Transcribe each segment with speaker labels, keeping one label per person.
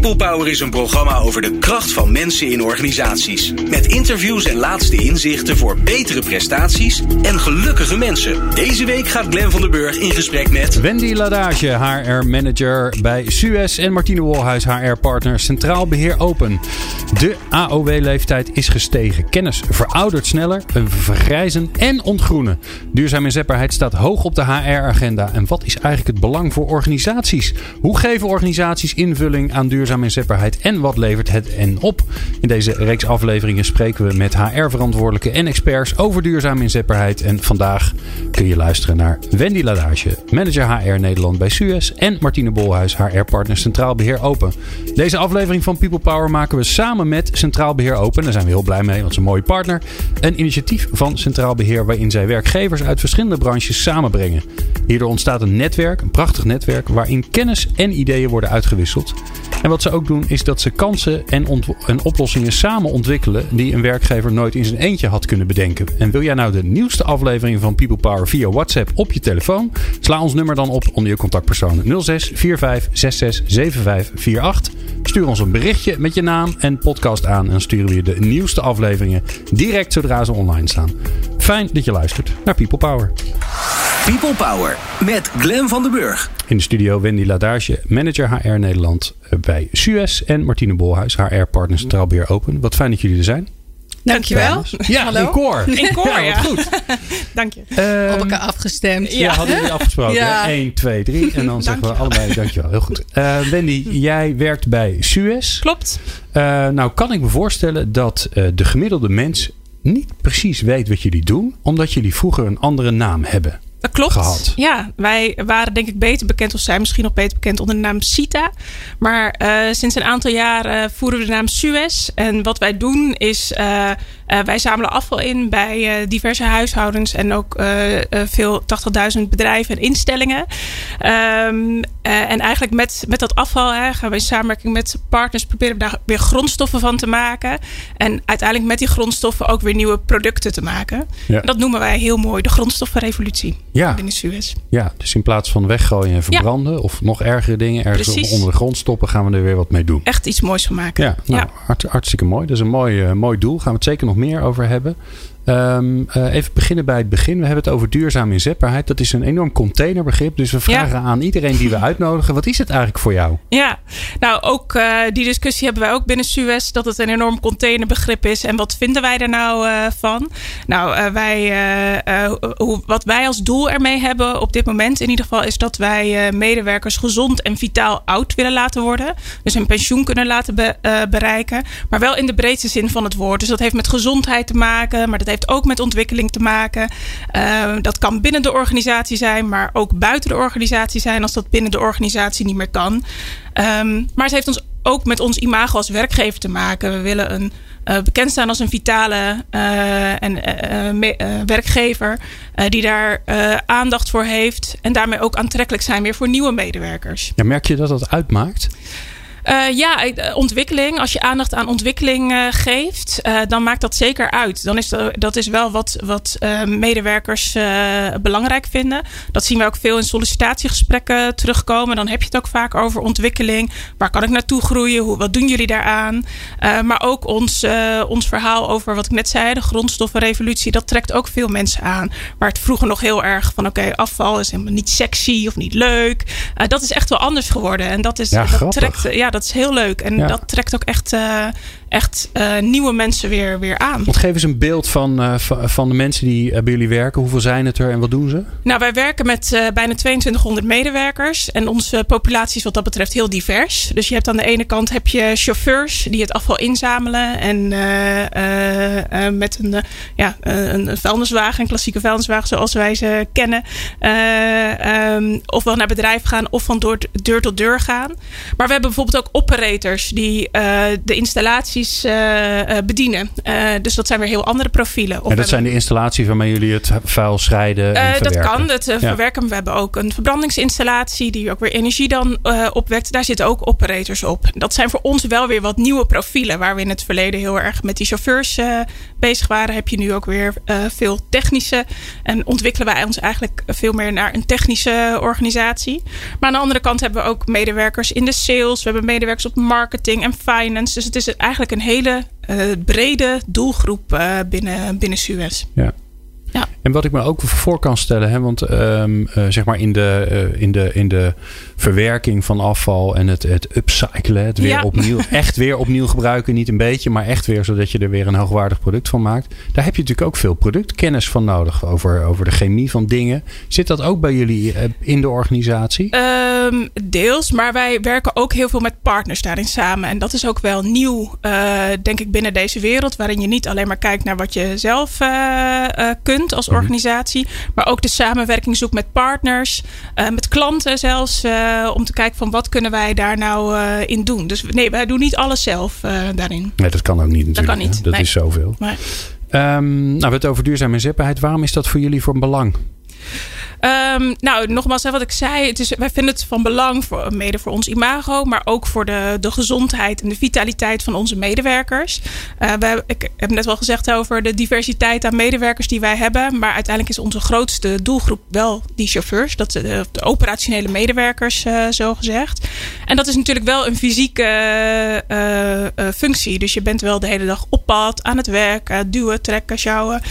Speaker 1: People Power is een programma over de kracht van mensen in organisaties. Met interviews en laatste inzichten voor betere prestaties en gelukkige mensen. Deze week gaat Glen van der Burg in gesprek met...
Speaker 2: Wendy Ladage, HR-manager bij Suez en Martine Wolhuis, HR-partner Centraal Beheer Open. De AOW-leeftijd is gestegen. Kennis veroudert sneller, we vergrijzen en ontgroenen. Duurzame inzetbaarheid staat hoog op de HR-agenda en wat is eigenlijk het belang voor organisaties? Hoe geven organisaties invulling aan inzetbaarheid en wat levert het en op? In deze reeks afleveringen spreken we met HR-verantwoordelijken en experts over duurzame inzetbaarheid. En vandaag kun je luisteren naar Wendy Ladage, manager HR Nederland bij Suez en Martine Bolhuis, HR-partner Centraal Beheer Open. Deze aflevering van People Power maken we samen met Centraal Beheer Open. Daar zijn we heel blij mee, want het is een mooie partner. Een initiatief van Centraal Beheer waarin zij werkgevers uit verschillende branches samenbrengen. Hierdoor ontstaat een netwerk, een prachtig netwerk, waarin kennis en ideeën worden uitgewisseld. En wat ze ook doen, is dat ze kansen en, en, oplossingen samen ontwikkelen die een werkgever nooit in zijn eentje had kunnen bedenken. En wil jij nou de nieuwste aflevering van People Power via WhatsApp op je telefoon? Sla ons nummer dan op onder je contactpersoon 06 45 66 75 48. Stuur ons een berichtje met je naam en podcast aan en sturen we je de nieuwste afleveringen direct zodra ze online staan. Fijn dat je luistert naar People Power.
Speaker 1: People Power met Glen van den Burg.
Speaker 2: In de studio Wendy Ladage, manager HR Nederland bij Suez. En Martine Bolhuis, HR-partner Centraal Beheer Open. Wat fijn dat jullie er zijn.
Speaker 3: Dankjewel.
Speaker 2: Ja, Hallo. in koor.
Speaker 3: In koor, ja.
Speaker 2: ja. goed.
Speaker 3: Dank je.
Speaker 4: Um, Op elkaar afgestemd.
Speaker 2: Ja, ja hadden jullie afgesproken. ja. 1, 2, 3. En dan zeggen we allebei dankjewel. Heel goed. Uh, Wendy, jij werkt bij Suez.
Speaker 3: Klopt.
Speaker 2: Uh, nou kan ik me voorstellen dat uh, de gemiddelde mens niet precies weet wat jullie doen. Omdat jullie vroeger een andere naam hebben.
Speaker 3: Dat klopt.
Speaker 2: Gehad.
Speaker 3: Ja, wij waren denk ik beter bekend, of zijn misschien nog beter bekend onder de naam Sita. Maar uh, sinds een aantal jaar voeren we de naam Suez. En wat wij doen is, uh, uh, wij zamelen afval in bij diverse huishoudens en ook veel 80.000 bedrijven en instellingen. Um, en eigenlijk met, met dat afval hè, gaan we in samenwerking met partners proberen we daar weer grondstoffen van te maken. En uiteindelijk met die grondstoffen ook weer nieuwe producten te maken. Ja. En dat noemen wij heel mooi de grondstoffenrevolutie
Speaker 2: ja.
Speaker 3: binnen Suez.
Speaker 2: Ja, dus in plaats van weggooien en verbranden ja. of nog ergere dingen ergens
Speaker 3: Precies.
Speaker 2: onder de grond stoppen, gaan we er weer wat mee doen.
Speaker 3: Echt iets moois van maken.
Speaker 2: Ja, nou, hart, hartstikke mooi. Dat is een mooi, uh, mooi doel. Gaan we het zeker nog meer over hebben. Um, uh, even beginnen bij het begin. We hebben het over duurzame inzetbaarheid. Dat is een enorm containerbegrip. Dus we vragen ja. aan iedereen die we uitnodigen: wat is het eigenlijk voor jou?
Speaker 3: Ja, nou ook uh, die discussie hebben wij ook binnen Suez. Dat het een enorm containerbegrip is. En wat vinden wij er nou uh, van? Nou, wij, hoe, wat wij als doel ermee hebben op dit moment in ieder geval is dat wij medewerkers gezond en vitaal oud willen laten worden. Dus een pensioen kunnen laten be bereiken. Maar wel in de breedste zin van het woord. Dus dat heeft met gezondheid te maken. Maar dat heeft ook met ontwikkeling te maken. Uh, dat kan binnen de organisatie zijn, maar ook buiten de organisatie zijn als dat binnen de organisatie niet meer kan. Um, maar het heeft ons ook met ons imago als werkgever te maken. We willen een, uh, bekend staan als een vitale uh, en, uh, werkgever die daar aandacht voor heeft en daarmee ook aantrekkelijk zijn weer voor nieuwe medewerkers.
Speaker 2: Ja, merk je dat dat uitmaakt?
Speaker 3: Uh, ja, ontwikkeling. Als je aandacht aan ontwikkeling uh, geeft, uh, dan maakt dat zeker uit. Dan is dat, dat is wel wat, wat medewerkers belangrijk vinden. Dat zien we ook veel in sollicitatiegesprekken terugkomen. Dan heb je het ook vaak over ontwikkeling. Waar kan ik naartoe groeien? Hoe, wat doen jullie daaraan? maar ook ons, ons verhaal over wat ik net zei, de grondstoffenrevolutie. Dat trekt ook veel mensen aan. Waar het vroeger nog heel erg van oké, okay, afval is helemaal niet sexy of niet leuk. dat is echt wel anders geworden. En dat, is,
Speaker 2: ja,
Speaker 3: dat trekt. Ja, dat is heel leuk. En
Speaker 2: Ja.
Speaker 3: dat trekt ook echt, uh, echt uh, nieuwe mensen weer, weer aan.
Speaker 2: Want geef eens een beeld van, uh, van de mensen die bij jullie werken. Hoeveel zijn het er en wat doen ze?
Speaker 3: Nou, wij werken met bijna 2200 medewerkers. En onze populatie is wat dat betreft heel divers. Dus je hebt aan de ene kant heb je chauffeurs die het afval inzamelen. En met een, ja, een vuilniswagen, een klassieke vuilniswagen zoals wij ze kennen. Um, ofwel naar bedrijf gaan of van deur, deur tot deur gaan. Maar we hebben bijvoorbeeld ook operators die de installaties bedienen. dus dat zijn weer heel andere profielen.
Speaker 2: Of en dat zijn de installaties waarmee jullie het vuil scheiden en
Speaker 3: Dat kan, het verwerken. We hebben ook een verbrandingsinstallatie die ook weer energie dan opwekt. Daar zitten ook operators op. Dat zijn voor ons wel weer wat nieuwe profielen. Waar we in het verleden heel erg met die chauffeurs bezig waren, heb je nu ook weer veel technische. En ontwikkelen wij ons eigenlijk veel meer naar een technische organisatie. Maar aan de andere kant hebben we ook medewerkers in de sales. We hebben medewerkers op marketing en finance. Dus het is eigenlijk een hele uh, brede doelgroep uh, binnen, binnen Suez.
Speaker 2: Ja. Ja. En wat ik me ook voor kan stellen, hè, want um, uh, zeg maar in de, in, de, in de verwerking van afval en het, het upcyclen, het weer ja. opnieuw, echt weer opnieuw gebruiken, niet een beetje, maar echt weer zodat je er weer een hoogwaardig product van maakt. Daar heb je natuurlijk ook veel productkennis van nodig over, over de chemie van dingen. Zit dat ook bij jullie uh, in de organisatie?
Speaker 3: Um, deels, maar wij werken ook heel veel met partners daarin samen. En dat is ook wel nieuw, denk ik, binnen deze wereld, waarin je niet alleen maar kijkt naar wat je zelf kunt als mhm. organisatie. Maar ook de samenwerking zoekt met partners, met klanten zelfs. Uh, om te kijken van wat kunnen wij daar nou uh, in doen. Dus nee, wij doen niet alles zelf daarin.
Speaker 2: Nee, dat kan ook niet natuurlijk. Dat kan niet. Dat is zoveel. Nee. Um, nou, we het over duurzame inzetbaarheid. Waarom is dat voor jullie voor een belang?
Speaker 3: Um, nou, nogmaals, wat ik zei, het is, wij vinden het van belang, voor, mede voor ons imago, maar ook voor de, de gezondheid en de vitaliteit van onze medewerkers. Uh, we, ik heb net wel gezegd over de diversiteit aan medewerkers die wij hebben, maar uiteindelijk is onze grootste doelgroep wel die chauffeurs, dat de, de operationele medewerkers, uh, zo gezegd. En dat is natuurlijk wel een fysieke uh, functie. Dus je bent wel de hele dag op pad, aan het werk, duwen, trekken, sjouwen.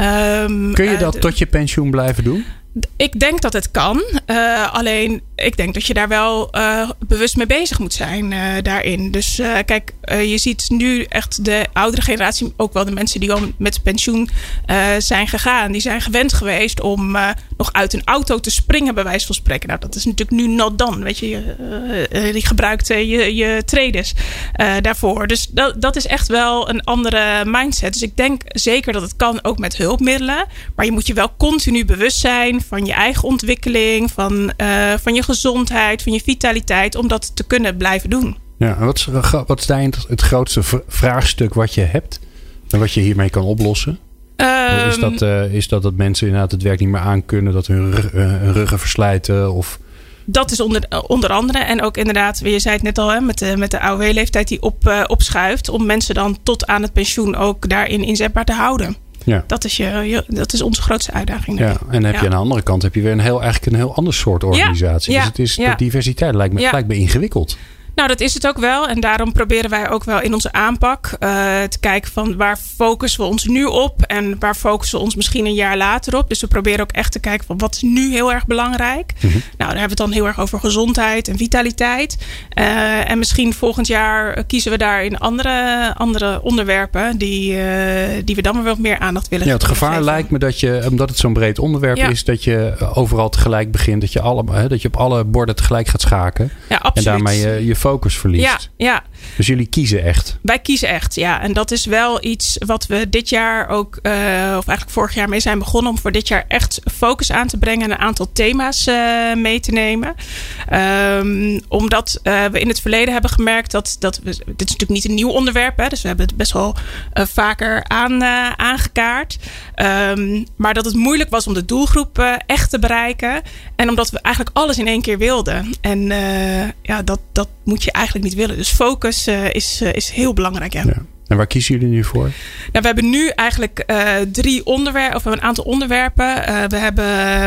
Speaker 2: Um, Kun je dat tot je pensioen blijven doen?
Speaker 3: Ik denk dat het kan. Uh, alleen ik denk dat je daar wel uh, bewust mee bezig moet zijn uh, daarin. Dus kijk, je ziet nu echt de oudere generatie, ook wel de mensen die al met pensioen zijn gegaan, die zijn gewend geweest om nog uit een auto te springen, bij wijze van spreken. Nou, dat is natuurlijk nu not dan. Weet je, je die gebruikt je, je traders daarvoor. Dus dat, dat is echt wel een andere mindset. Dus ik denk zeker dat het kan ook met hulpmiddelen. Maar je moet je wel continu bewust zijn van je eigen ontwikkeling, van, van je gezondheid, van je vitaliteit, om dat te kunnen blijven doen.
Speaker 2: Ja, en wat is, wat is daarin het grootste vraagstuk wat je hebt en wat je hiermee kan oplossen? Um, is, dat, uh, is dat dat mensen inderdaad het werk niet meer aankunnen, dat hun, rug, uh, hun ruggen verslijten of...
Speaker 3: Dat is onder, onder andere. En ook inderdaad, je zei het net al, hè, met, de, met de AOW-leeftijd die op, uh, opschuift. Om mensen dan tot aan het pensioen ook daarin inzetbaar te houden. Ja. Dat, is je, dat is onze grootste uitdaging.
Speaker 2: Ja, en dan heb je aan de andere kant heb je weer een heel, eigenlijk een heel ander soort organisatie. Ja. Dus het is, de diversiteit lijkt me, lijkt me ingewikkeld.
Speaker 3: Nou, dat is het ook wel. En daarom proberen wij ook wel in onze aanpak uh, te kijken van waar focussen we ons nu op en waar focussen we ons misschien een jaar later op. Dus we proberen ook echt te kijken van wat is nu heel erg belangrijk. Mm -hmm. Nou, daar hebben we het dan heel erg over gezondheid en vitaliteit. Uh, en misschien volgend jaar kiezen we daar in andere, andere onderwerpen die, uh, die we dan weer wat meer aandacht willen
Speaker 2: Ja, het gevaar geven. lijkt me dat je, omdat het zo'n breed onderwerp ja. is, dat je overal tegelijk begint. Dat je, alle, dat je op alle borden tegelijk gaat schaken.
Speaker 3: Ja, absoluut.
Speaker 2: En daarmee je, je focus verliest.
Speaker 3: Ja, ja.
Speaker 2: Dus jullie kiezen echt?
Speaker 3: Wij kiezen echt, ja. En dat is wel iets wat we dit jaar ook, uh, of eigenlijk vorig jaar mee zijn begonnen. Om voor dit jaar echt focus aan te brengen en een aantal thema's uh, mee te nemen. Um, omdat uh, we in het verleden hebben gemerkt dat, dat we, dit is natuurlijk niet een nieuw onderwerp. Hè, dus we hebben het best wel vaker aan, aangekaart. Um, maar dat het moeilijk was om de doelgroep echt te bereiken. En omdat we eigenlijk alles in één keer wilden. En ja, dat, dat moet je eigenlijk niet willen. Dus focus uh, is, uh, is heel belangrijk. Ja. ja.
Speaker 2: En waar kiezen jullie nu voor?
Speaker 3: Nou, we hebben nu eigenlijk uh, drie onderwerpen, of een aantal onderwerpen. Uh, we, hebben,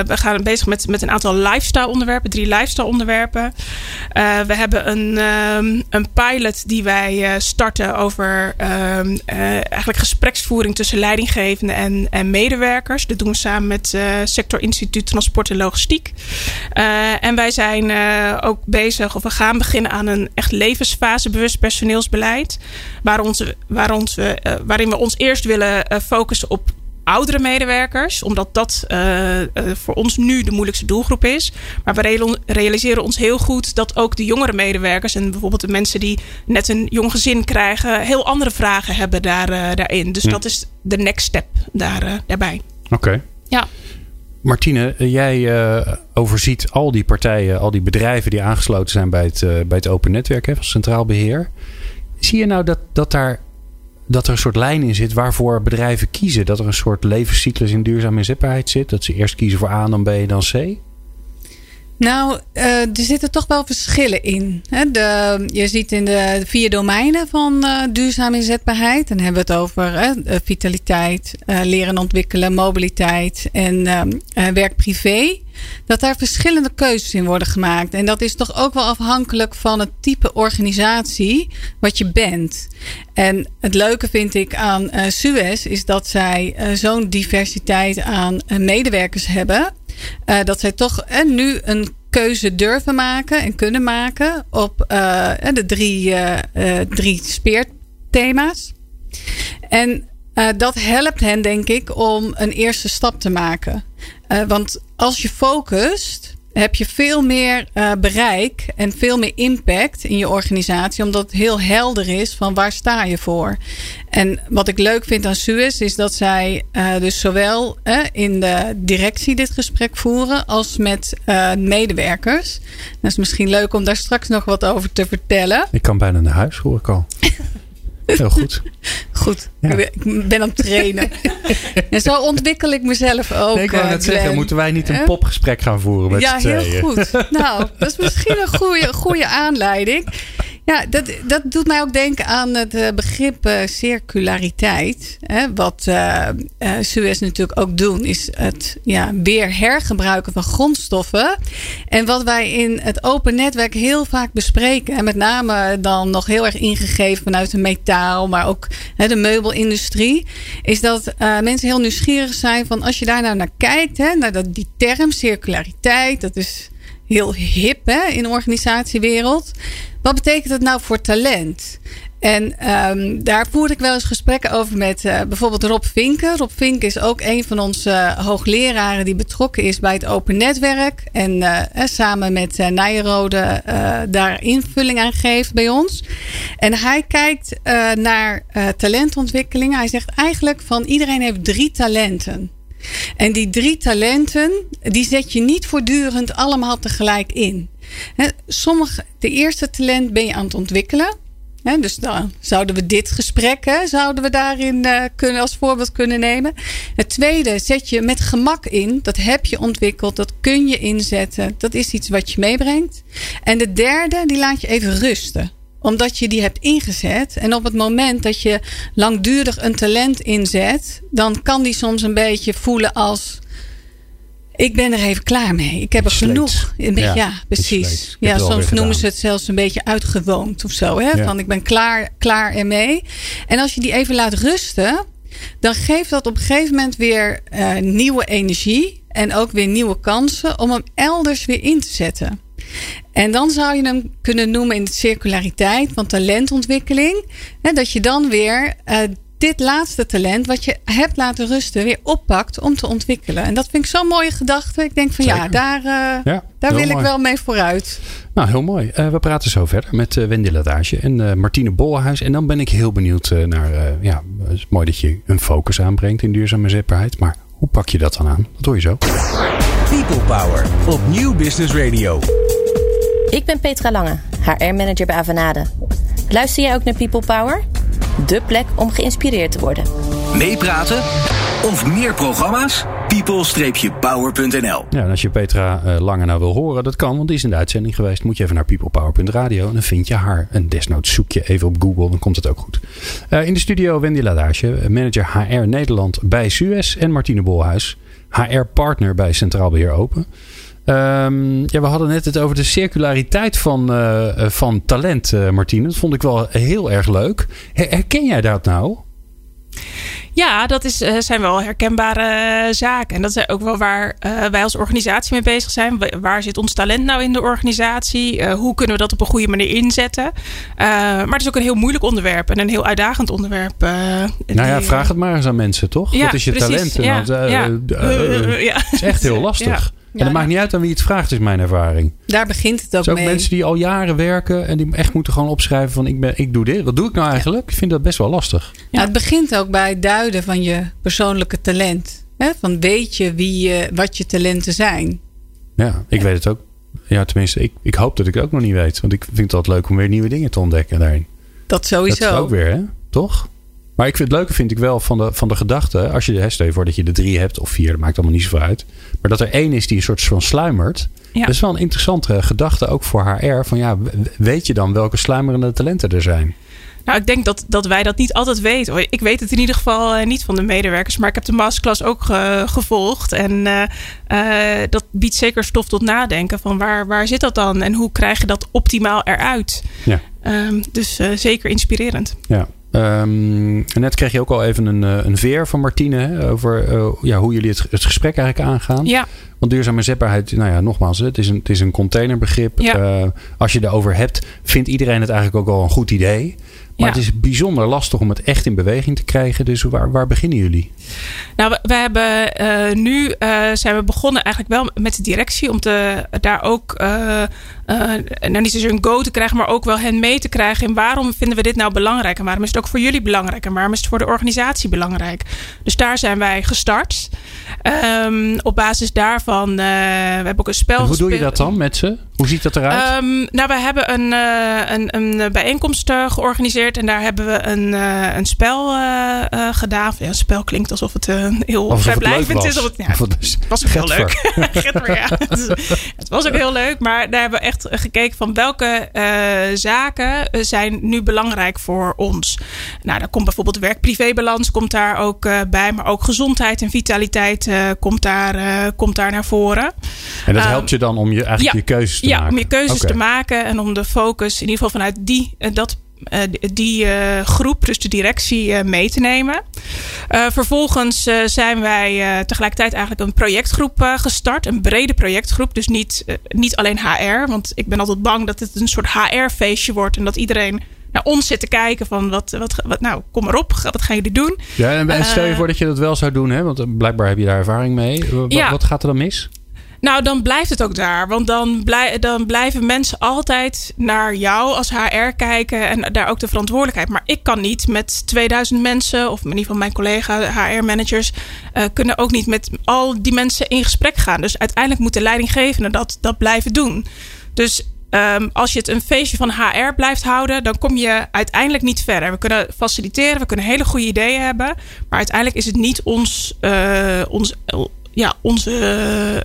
Speaker 3: we gaan bezig met, met een aantal lifestyle onderwerpen, drie lifestyle onderwerpen. Uh, we hebben een, um, een pilot die wij starten over um, eigenlijk gespreksvoering tussen leidinggevenden en, en medewerkers. Dat doen we samen met Sector Instituut Transport en Logistiek. en wij zijn ook bezig, of we gaan beginnen aan een echt levensfasebewust personeelsbeleid. Waar onze waar ons, we, uh, waarin we ons eerst willen uh, focussen op oudere medewerkers, omdat dat uh, voor ons nu de moeilijkste doelgroep is. Maar we realiseren ons heel goed dat ook de jongere medewerkers en bijvoorbeeld de mensen die net een jong gezin krijgen, heel andere vragen hebben daar, daarin. Dus hm. dat is de next step daar, daarbij.
Speaker 2: Oké. Okay.
Speaker 3: Ja.
Speaker 2: Martine, jij overziet al die partijen, al die bedrijven die aangesloten zijn bij het, bij het open netwerk hè, van Centraal Beheer. Zie je nou dat, dat daar dat er een soort lijn in zit waarvoor bedrijven kiezen. Dat er een soort levenscyclus in duurzame inzetbaarheid zit. Dat ze eerst kiezen voor A, dan B, dan C.
Speaker 4: Nou, uh, er zitten toch wel verschillen in. De, je ziet in de vier domeinen van uh, duurzame inzetbaarheid. Dan hebben we het over vitaliteit, uh, leren ontwikkelen, mobiliteit en werk-privé. Dat daar verschillende keuzes in worden gemaakt. En dat is toch ook wel afhankelijk van het type organisatie wat je bent. En het leuke vind ik aan Suez is dat zij zo'n diversiteit aan medewerkers hebben. Uh, dat zij toch en nu een keuze durven maken en kunnen maken op uh, de drie, uh, drie speerthema's. En dat helpt hen, denk ik, om een eerste stap te maken. want als je focust heb je veel meer uh, bereik en veel meer impact in je organisatie, omdat het heel helder is van waar sta je voor. En wat ik leuk vind aan Suez is dat zij uh, dus zowel uh, in de directie dit gesprek voeren als met medewerkers. Dat is misschien leuk om daar straks nog wat over te vertellen.
Speaker 2: Ik kan bijna naar huis, hoor ik al. Heel goed.
Speaker 4: Goed. Ik ben aan het trainen. en zo ontwikkel ik mezelf ook. Nee,
Speaker 2: ik wou net zeggen, moeten wij niet een popgesprek gaan voeren met
Speaker 4: Ja, heel goed. Nou, dat is misschien een goede, goede aanleiding. Ja, dat, dat doet mij ook denken aan het eh, begrip uh, circulariteit. Hè, wat uh, Suez natuurlijk ook doen, is het ja, weer hergebruiken van grondstoffen. En wat wij in het open netwerk heel vaak bespreken, en met name dan nog heel erg ingegeven vanuit de metaal, maar ook hè, de meubelindustrie, is dat mensen heel nieuwsgierig zijn van als je daar nou naar kijkt, hè, naar dat, die term circulariteit, dat is heel hip hè, in de organisatiewereld. Wat betekent het nou voor talent? En um, daar voerde ik wel eens gesprekken over met uh, bijvoorbeeld Rob Vinken. Rob Vinken is ook een van onze uh, hoogleraren die betrokken is bij het open netwerk. En uh, samen met Nijrode daar invulling aan geeft bij ons. En hij kijkt naar talentontwikkeling. Hij zegt eigenlijk van iedereen heeft drie talenten. En die drie talenten, die zet je niet voortdurend allemaal tegelijk in. Sommige, de eerste talent ben je aan het ontwikkelen. dus dan zouden we dit gesprek zouden we daarin uh, kunnen, als voorbeeld kunnen nemen. Het tweede zet je met gemak in. Dat heb je ontwikkeld. Dat kun je inzetten. Dat is iets wat je meebrengt. En de derde, die laat je even rusten omdat je die hebt ingezet. En op het moment dat je langdurig een talent inzet, dan kan die soms een beetje voelen als. Ik ben er even klaar mee. Ik heb er genoeg. Ja, ja precies. Ja, soms noemen ze het zelfs een beetje uitgewoond of zo. Hè? Van ik ben klaar, klaar ermee. En als je die even laat rusten, dan geeft dat op een gegeven moment weer uh, nieuwe energie. En ook weer nieuwe kansen om hem elders weer in te zetten. En dan zou je hem kunnen noemen in de circulariteit van talentontwikkeling. Hè, dat je dan weer uh, dit laatste talent wat je hebt laten rusten weer oppakt om te ontwikkelen. En dat vind ik zo'n mooie gedachte. Ik denk van ja, daar, uh, ja, daar wil ik wel mee vooruit.
Speaker 2: Nou, heel mooi. Uh, we praten zo verder met uh, Wendy Ladage en Martine Bolhuis. En dan ben ik heel benieuwd naar, ja, het is mooi dat je een focus aanbrengt in duurzame zetbaarheid. Maar hoe pak je dat dan aan? Dat hoor je zo.
Speaker 1: People Power op Nieuw Business Radio.
Speaker 5: Ik ben Petra Lange, HR-manager bij Avanade. Luister jij ook naar People Power? De plek om geïnspireerd te worden.
Speaker 1: Meepraten of meer programma's? people-power.nl
Speaker 2: Ja, en als je Petra uh, Lange nou wil horen, dat kan, want die is in de uitzending geweest. Moet je even naar peoplepower.radio en dan vind je haar. En desnoods zoek je even op Google, dan komt het ook goed. Uh, in de studio Wendy Ladage, manager HR Nederland bij Suez. En Martine Bolhuis, HR-partner bij Centraal Beheer Open. Um, ja, we hadden net het over de circulariteit van, uh, van talent, uh, Martine. Dat vond ik wel heel erg leuk. Herken jij dat nou?
Speaker 3: Ja, dat is, zijn wel herkenbare zaken. En dat is ook wel waar wij als organisatie mee bezig zijn. Waar zit ons talent nou in de organisatie? hoe kunnen we dat op een goede manier inzetten? maar het is ook een heel moeilijk onderwerp en een heel uitdagend onderwerp.
Speaker 2: nou ja, vraag het maar eens aan mensen, toch? Ja, Wat is je talent? Ja, ja. Het is echt heel lastig. En dat maakt niet uit aan wie het vraagt, is mijn ervaring.
Speaker 4: Daar begint het ook,
Speaker 2: mee.
Speaker 4: ook
Speaker 2: mensen die al jaren werken en die echt moeten gewoon opschrijven van ik, ben, ik doe dit. Wat doe ik nou eigenlijk? Ik vind dat best wel lastig.
Speaker 4: Ja. het begint ook bij het duiden van je persoonlijke talent. Hè? Van weet je wie je, wat je talenten zijn?
Speaker 2: Ja, ik weet het ook. Ja, tenminste, ik, ik hoop dat ik het ook nog niet weet. Want ik vind het altijd leuk om weer nieuwe dingen te ontdekken daarin.
Speaker 4: Dat sowieso.
Speaker 2: Dat is ook weer, hè? Toch? Maar ik vind het leuke vind ik wel van de, van de gedachte. Als je de voor dat je er drie hebt of vier, dat maakt allemaal niet zoveel uit. Maar dat er één is die een soort van sluimert.
Speaker 3: Ja.
Speaker 2: Dat is wel een interessante gedachte ook voor HR. Van ja, weet je dan welke sluimerende talenten er zijn?
Speaker 3: Nou, ik denk dat, dat wij dat niet altijd weten. Ik weet het in ieder geval uh, niet van de medewerkers. Maar ik heb de masterclass ook uh, gevolgd. En uh, dat biedt zeker stof tot nadenken. Van waar, waar zit dat dan? En hoe krijg je dat optimaal eruit?
Speaker 2: Ja.
Speaker 3: Um, dus zeker inspirerend.
Speaker 2: Ja. Um, net kreeg je ook al even een, een veer van Martine hè, over uh, ja, hoe jullie het, het gesprek eigenlijk aangaan.
Speaker 3: Ja.
Speaker 2: Want duurzame zetbaarheid, nou ja, nogmaals, het is een, het is een containerbegrip.
Speaker 3: Ja.
Speaker 2: Uh, als je erover hebt, vindt iedereen het eigenlijk ook wel een goed idee. Maar
Speaker 3: Ja.
Speaker 2: het is bijzonder lastig om het echt in beweging te krijgen. Dus waar, waar beginnen jullie?
Speaker 3: Nou, we, we hebben uh, nu uh, zijn we begonnen eigenlijk wel met de directie om te, daar ook uh, nou niet zozeer een go te krijgen, maar ook wel hen mee te krijgen in waarom vinden we dit nou belangrijk en waarom is het ook voor jullie belangrijk en waarom is het voor de organisatie belangrijk. Dus daar zijn wij gestart. Um, op basis daarvan, we hebben ook een spel.
Speaker 2: En hoe
Speaker 3: gespeeld.
Speaker 2: doe je dat dan met ze? Hoe ziet dat eruit?
Speaker 3: Um, nou, we hebben een, een, een bijeenkomst georganiseerd en daar hebben we een, een spel gedaan. Ja, een spel klinkt alsof het heel vrijblijvend is. Of het, ja,
Speaker 2: Of het
Speaker 3: was ook heel leuk.
Speaker 2: getver.
Speaker 3: Ja. het was ook heel leuk, maar daar hebben we echt gekeken van welke uh, zaken zijn nu belangrijk voor ons. Nou, daar komt bijvoorbeeld werk-privébalans komt daar ook uh, bij, maar ook gezondheid en vitaliteit uh, komt, daar, komt daar naar voren.
Speaker 2: En dat helpt je dan om je, eigenlijk
Speaker 3: ja,
Speaker 2: je keuzes te
Speaker 3: ja,
Speaker 2: maken?
Speaker 3: om je keuzes
Speaker 2: okay.
Speaker 3: te maken en om de focus in ieder geval vanuit die, dat uh, die uh, groep, dus de directie, uh, mee te nemen. vervolgens zijn wij tegelijkertijd eigenlijk een projectgroep gestart. Een brede projectgroep. Dus niet, niet alleen HR. Want ik ben altijd bang dat het een soort HR-feestje wordt. En dat iedereen naar ons zit te kijken van wat, wat, wat nou, kom maar op, wat gaan jullie doen?
Speaker 2: Ja, en stel je voor dat je dat wel zou doen, hè? want blijkbaar heb je daar ervaring mee. Wat,
Speaker 3: ja.
Speaker 2: wat gaat er dan mis?
Speaker 3: Nou, dan blijft het ook daar. Want dan, dan blijven mensen altijd naar jou als HR kijken en daar ook de verantwoordelijkheid. Maar ik kan niet met 2000 mensen, of in ieder geval mijn collega HR-managers, uh, kunnen ook niet met al die mensen in gesprek gaan. Dus uiteindelijk moet de leidinggevende dat, dat blijven doen. Dus Um, als je het een feestje van HR blijft houden, dan kom je uiteindelijk niet verder. We kunnen faciliteren, we kunnen hele goede ideeën hebben. Maar uiteindelijk is het niet ons, uh, ons ja, onze,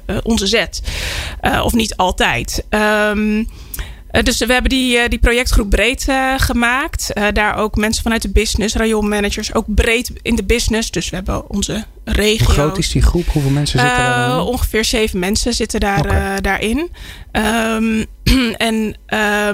Speaker 3: uh, onze zet. Uh, of niet altijd. Um, uh, dus we hebben die, die projectgroep breed gemaakt. daar ook mensen vanuit de business, rayonmanagers, ook breed in de business. Dus we hebben onze regio.
Speaker 2: Hoe groot is die groep? Hoeveel mensen zitten daar?
Speaker 3: Uh, ongeveer zeven mensen zitten daar, okay. daarin. Um, en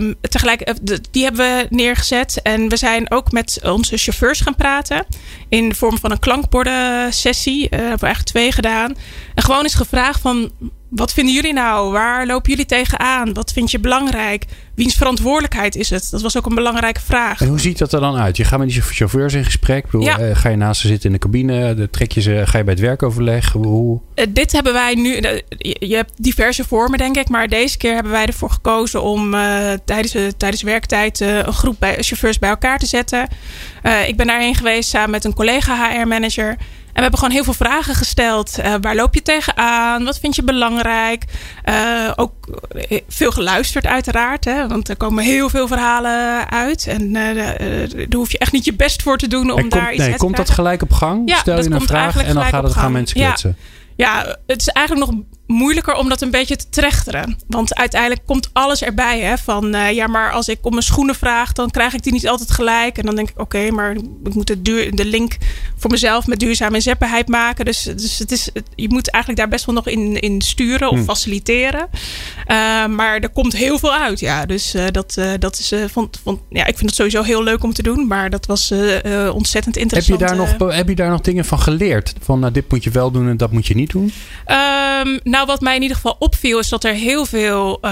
Speaker 3: um, tegelijk, die hebben we neergezet. En we zijn ook met onze chauffeurs gaan praten. In de vorm van een klankborden sessie. Uh, hebben we eigenlijk twee gedaan. En gewoon eens gevraagd van... Wat vinden jullie nou? Waar lopen jullie tegenaan? Wat vind je belangrijk? Wiens verantwoordelijkheid is het? Dat was ook een belangrijke vraag.
Speaker 2: En hoe ziet dat er dan uit? Je gaat met die chauffeurs in gesprek. Bedoel,
Speaker 3: ja.
Speaker 2: uh, ga je naast ze zitten in de cabine? Trek je ze, ga je bij het werkoverleg? Hoe?
Speaker 3: Uh, dit hebben wij nu... Uh, je hebt diverse vormen, denk ik. Maar deze keer hebben wij ervoor gekozen om tijdens, tijdens werktijd een groep bij, chauffeurs bij elkaar te zetten. Ik ben daarheen geweest samen met een collega HR-manager. En we hebben gewoon heel veel vragen gesteld. Uh, waar loop je tegenaan? Wat vind je belangrijk? Uh, ook veel geluisterd uiteraard. Hè? Want er komen heel veel verhalen uit. En daar hoef je echt niet je best voor te doen om
Speaker 2: en
Speaker 3: daar
Speaker 2: komt,
Speaker 3: iets
Speaker 2: nee,
Speaker 3: uit
Speaker 2: komt dat gelijk op gang?
Speaker 3: Ja,
Speaker 2: Stel je een
Speaker 3: komt
Speaker 2: vraag en dan gaat het, gaan mensen kletsen.
Speaker 3: Ja. Ja, het is eigenlijk nog moeilijker om dat een beetje te trechteren. Want uiteindelijk komt alles erbij. Hè? Van uh, ja, maar als ik om mijn schoenen vraag, dan krijg ik die niet altijd gelijk. En dan denk ik, oké, okay, maar ik moet de, duur, de link voor mezelf met duurzame inzetbaarheid maken. Dus, dus het is, je moet eigenlijk daar best wel nog in, in sturen of
Speaker 2: Hmm.
Speaker 3: faciliteren. Uh, maar er komt heel veel uit. Ja, dus uh, dat, dat is, vond, vond, ja, ik vind het sowieso heel leuk om te doen. Maar dat was ontzettend interessant.
Speaker 2: Heb je, daar nog, heb je daar nog dingen van geleerd? Van nou, dit moet je wel doen en dat moet je niet doen?
Speaker 3: Um, nou, wat mij in ieder geval opviel is dat er heel veel. Uh,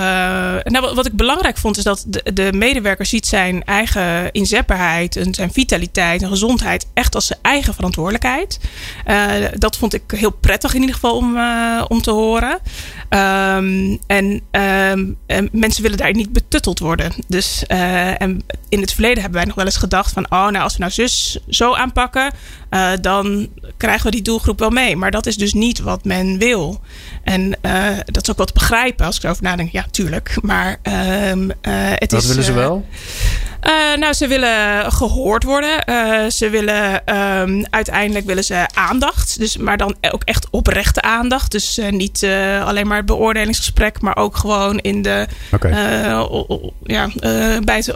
Speaker 3: nou, wat ik belangrijk vond is dat de, de medewerker ziet zijn eigen inzetbaarheid en zijn vitaliteit en gezondheid echt als zijn eigen verantwoordelijkheid. Uh, dat vond ik heel prettig in ieder geval om, uh, om te horen. Ehm, en, ehm, en mensen willen daar niet betutteld worden. Dus eh, en in het verleden hebben wij nog wel eens gedacht van, oh, nou als we nou zus zo aanpakken, eh, dan krijgen we die doelgroep wel mee. Maar dat is dus niet wat men wil. En eh, dat is ook wat te begrijpen als ik erover nadenk. Ja, tuurlijk. Maar ehm, eh, het
Speaker 2: Wat
Speaker 3: is.
Speaker 2: willen ze wel?
Speaker 3: nou, ze willen gehoord worden. Ze willen ehm, uiteindelijk willen ze aandacht. Dus, maar dan ook echt oprechte aandacht. Dus niet alleen maar het beoordelingsgesprek, maar ook gewoon in de eh, o- o- ja, bij het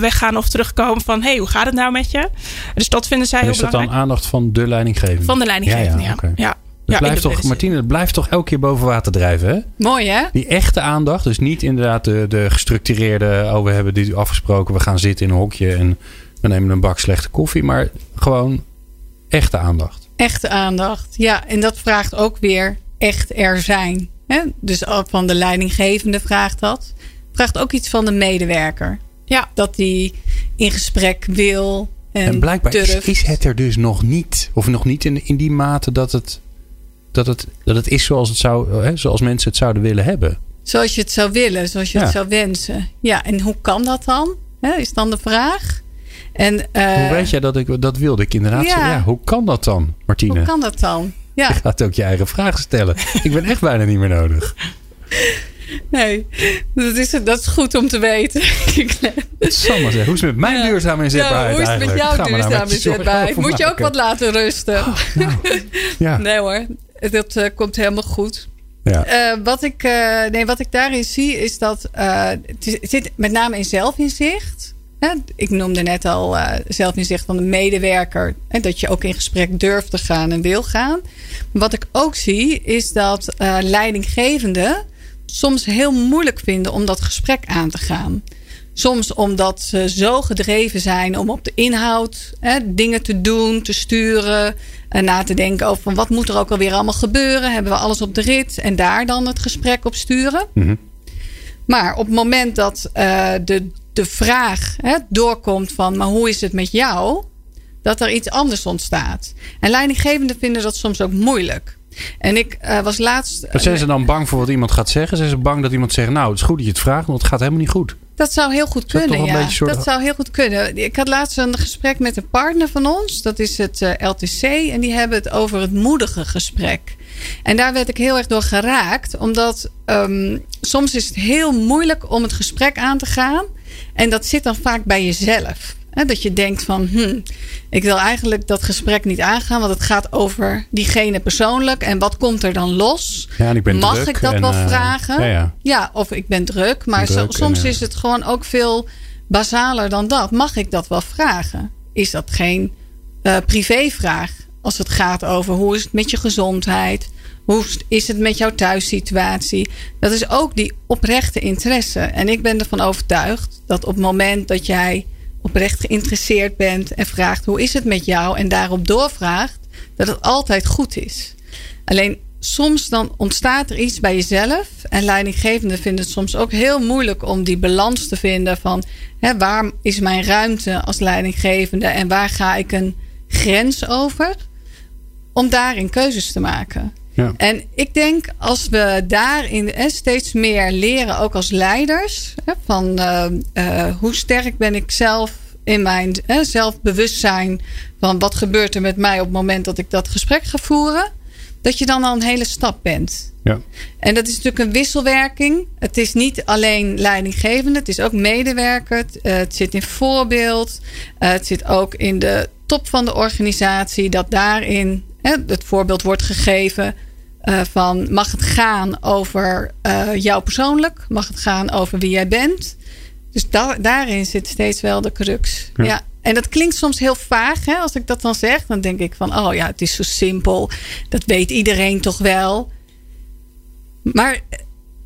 Speaker 3: weggaan of terugkomen van hey, hoe gaat het nou met je? Dus dat vinden zij
Speaker 2: En
Speaker 3: heel
Speaker 2: is dat
Speaker 3: belangrijk.
Speaker 2: Aandacht van de leidinggevende?
Speaker 3: Van de leidinggevende, ja. ja.
Speaker 2: Dat
Speaker 3: Ja, in
Speaker 2: blijft toch. Martine, het blijft toch elke keer boven water drijven, hè?
Speaker 4: Mooi hè?
Speaker 2: Die echte aandacht, dus niet inderdaad de, de gestructureerde... oh, we hebben dit afgesproken, we gaan zitten in een hokje... en we nemen een bak slechte koffie. Maar gewoon echte aandacht.
Speaker 4: Echte aandacht. Ja, en dat vraagt ook weer echt er zijn. Hè? Dus ook van de leidinggevende vraagt dat. Vraagt ook iets van de medewerker.
Speaker 3: Ja.
Speaker 4: Dat die in gesprek wil en,
Speaker 2: En, blijkbaar is, het er dus nog niet. Of nog niet in, in die mate dat het, dat het, dat het is zoals, het zou, hè, zoals mensen het zouden willen hebben.
Speaker 4: Zoals je het zou willen, zoals je
Speaker 2: Ja.
Speaker 4: het zou wensen. Ja, en hoe kan dat dan? Hè, is dan de vraag. En, eh,
Speaker 2: Hoe weet jij dat ik dat wilde ik inderdaad
Speaker 4: ja.
Speaker 2: Ja, hoe kan dat dan, Martine?
Speaker 4: hoe kan dat dan? Ja,
Speaker 2: Je gaat ook je eigen vragen stellen. ik ben echt bijna niet meer nodig.
Speaker 4: nee, dat is, dat is goed om te weten.
Speaker 2: Zal maar zeggen. Hoe is het met mijn duurzame inzetbaarheid
Speaker 4: hoe is het met jouw
Speaker 2: maar nou
Speaker 4: duurzame inzetbaarheid? Moet je ook wat laten rusten?
Speaker 2: Ja.
Speaker 4: Nee hoor, dat eh, komt helemaal goed.
Speaker 2: Ja.
Speaker 4: Eh, wat, ik, eh, nee, wat ik daarin zie is dat het, is- het zit met name in zelfinzicht. Hè? Ik noemde net al zelfinzicht van de medewerker. Hè? Dat je ook in gesprek durft te gaan en wil gaan. Wat ik ook zie is dat leidinggevenden soms heel moeilijk vinden om dat gesprek aan te gaan. Soms omdat ze zo gedreven zijn om op de inhoud hè, dingen te doen, te sturen. En na te denken over van wat moet er ook alweer allemaal gebeuren. Hebben we alles op de rit en daar dan het gesprek op sturen.
Speaker 2: Mhm.
Speaker 4: Maar op het moment dat eh, de, de vraag hè, doorkomt van maar hoe is het met jou? Dat er iets anders ontstaat. En leidinggevenden vinden dat soms ook moeilijk. En ik eh, was laatst.
Speaker 2: Maar zijn ze dan bang voor wat iemand gaat zeggen? Zijn ze bang dat iemand zegt, nou, het is goed dat je het vraagt, want het gaat helemaal niet goed.
Speaker 4: Dat zou heel goed
Speaker 2: dat
Speaker 4: kunnen, ja.
Speaker 2: soort-
Speaker 4: Dat zou heel goed kunnen. Ik had laatst een gesprek met een partner van ons. Dat is het eh, LTC. En die hebben het over het moedige gesprek. En daar werd ik heel erg door geraakt. Omdat ehm, soms is het heel moeilijk om het gesprek aan te gaan. En dat zit dan vaak bij jezelf. Hè, dat je denkt van, hm, ik wil eigenlijk dat gesprek niet aangaan. Want het gaat over diegene persoonlijk. En wat komt er dan los?
Speaker 2: Ja, en ik ben
Speaker 4: Mag
Speaker 2: druk
Speaker 4: ik dat
Speaker 2: en,
Speaker 4: wel
Speaker 2: eh,
Speaker 4: vragen?
Speaker 2: ja, ja.
Speaker 4: Ja, of ik ben druk. Maar
Speaker 2: Druk
Speaker 4: so-
Speaker 2: en,
Speaker 4: soms
Speaker 2: eh,
Speaker 4: is het gewoon ook veel basaler dan dat. Mag ik dat wel vragen? Is dat geen eh, privévraag? Als het gaat over hoe is het met je gezondheid? Hoe is het met jouw thuissituatie? Dat is ook die oprechte interesse. En ik ben ervan overtuigd dat op het moment dat jij oprecht geïnteresseerd bent en vraagt hoe is het met jou en daarop doorvraagt, dat het altijd goed is. Alleen soms dan ontstaat er iets bij jezelf. En leidinggevenden vinden het soms ook heel moeilijk om die balans te vinden van hè, waar is mijn ruimte als leidinggevende en waar ga ik een grens over? Om daarin keuzes te maken.
Speaker 2: Ja.
Speaker 4: En ik denk als we daarin steeds meer leren, ook als leiders, hè, van eh, eh, hoe sterk ben ik zelf in mijn hè, zelfbewustzijn van wat gebeurt er met mij op het moment dat ik dat gesprek ga voeren, dat je dan al een hele stap bent.
Speaker 2: Ja.
Speaker 4: En dat is natuurlijk een wisselwerking. Het is niet alleen leidinggevende, het is ook medewerker. Het, eh, het zit in voorbeeld. Het zit ook in de top van de organisatie. Dat daarin het voorbeeld wordt gegeven eh, van mag het gaan over eh, jou persoonlijk? Mag het gaan over wie jij bent? Dus da- daarin zit steeds wel de crux.
Speaker 2: Ja.
Speaker 4: Ja. En dat klinkt soms heel vaag. Hè? Als ik dat dan zeg, dan denk ik van... oh ja, het is zo simpel. Dat weet iedereen toch wel. Maar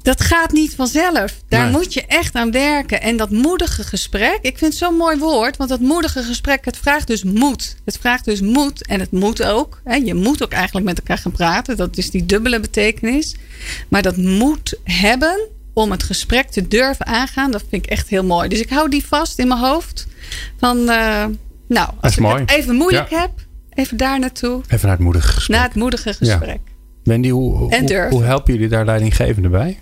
Speaker 4: dat gaat niet vanzelf. Daar
Speaker 2: Nee.
Speaker 4: moet je echt aan werken. En dat moedige gesprek, ik vind het zo'n mooi woord. Want dat moedige gesprek, het vraagt dus moed. Het vraagt dus moed. En het moet ook. Hè? Je moet ook eigenlijk met elkaar gaan praten. Dat is die dubbele betekenis. Maar dat moet hebben om het gesprek te durven aangaan. Dat vind ik echt heel mooi. Dus ik hou die vast in mijn hoofd. Van, eh, nou, als ik het even moeilijk
Speaker 2: Ja.
Speaker 4: heb, even daar naartoe.
Speaker 2: Even naar het moedige gesprek.
Speaker 4: Naar het moedige gesprek.
Speaker 2: Wendy, hoe, hoe, hoe helpen jullie daar leidinggevenden bij?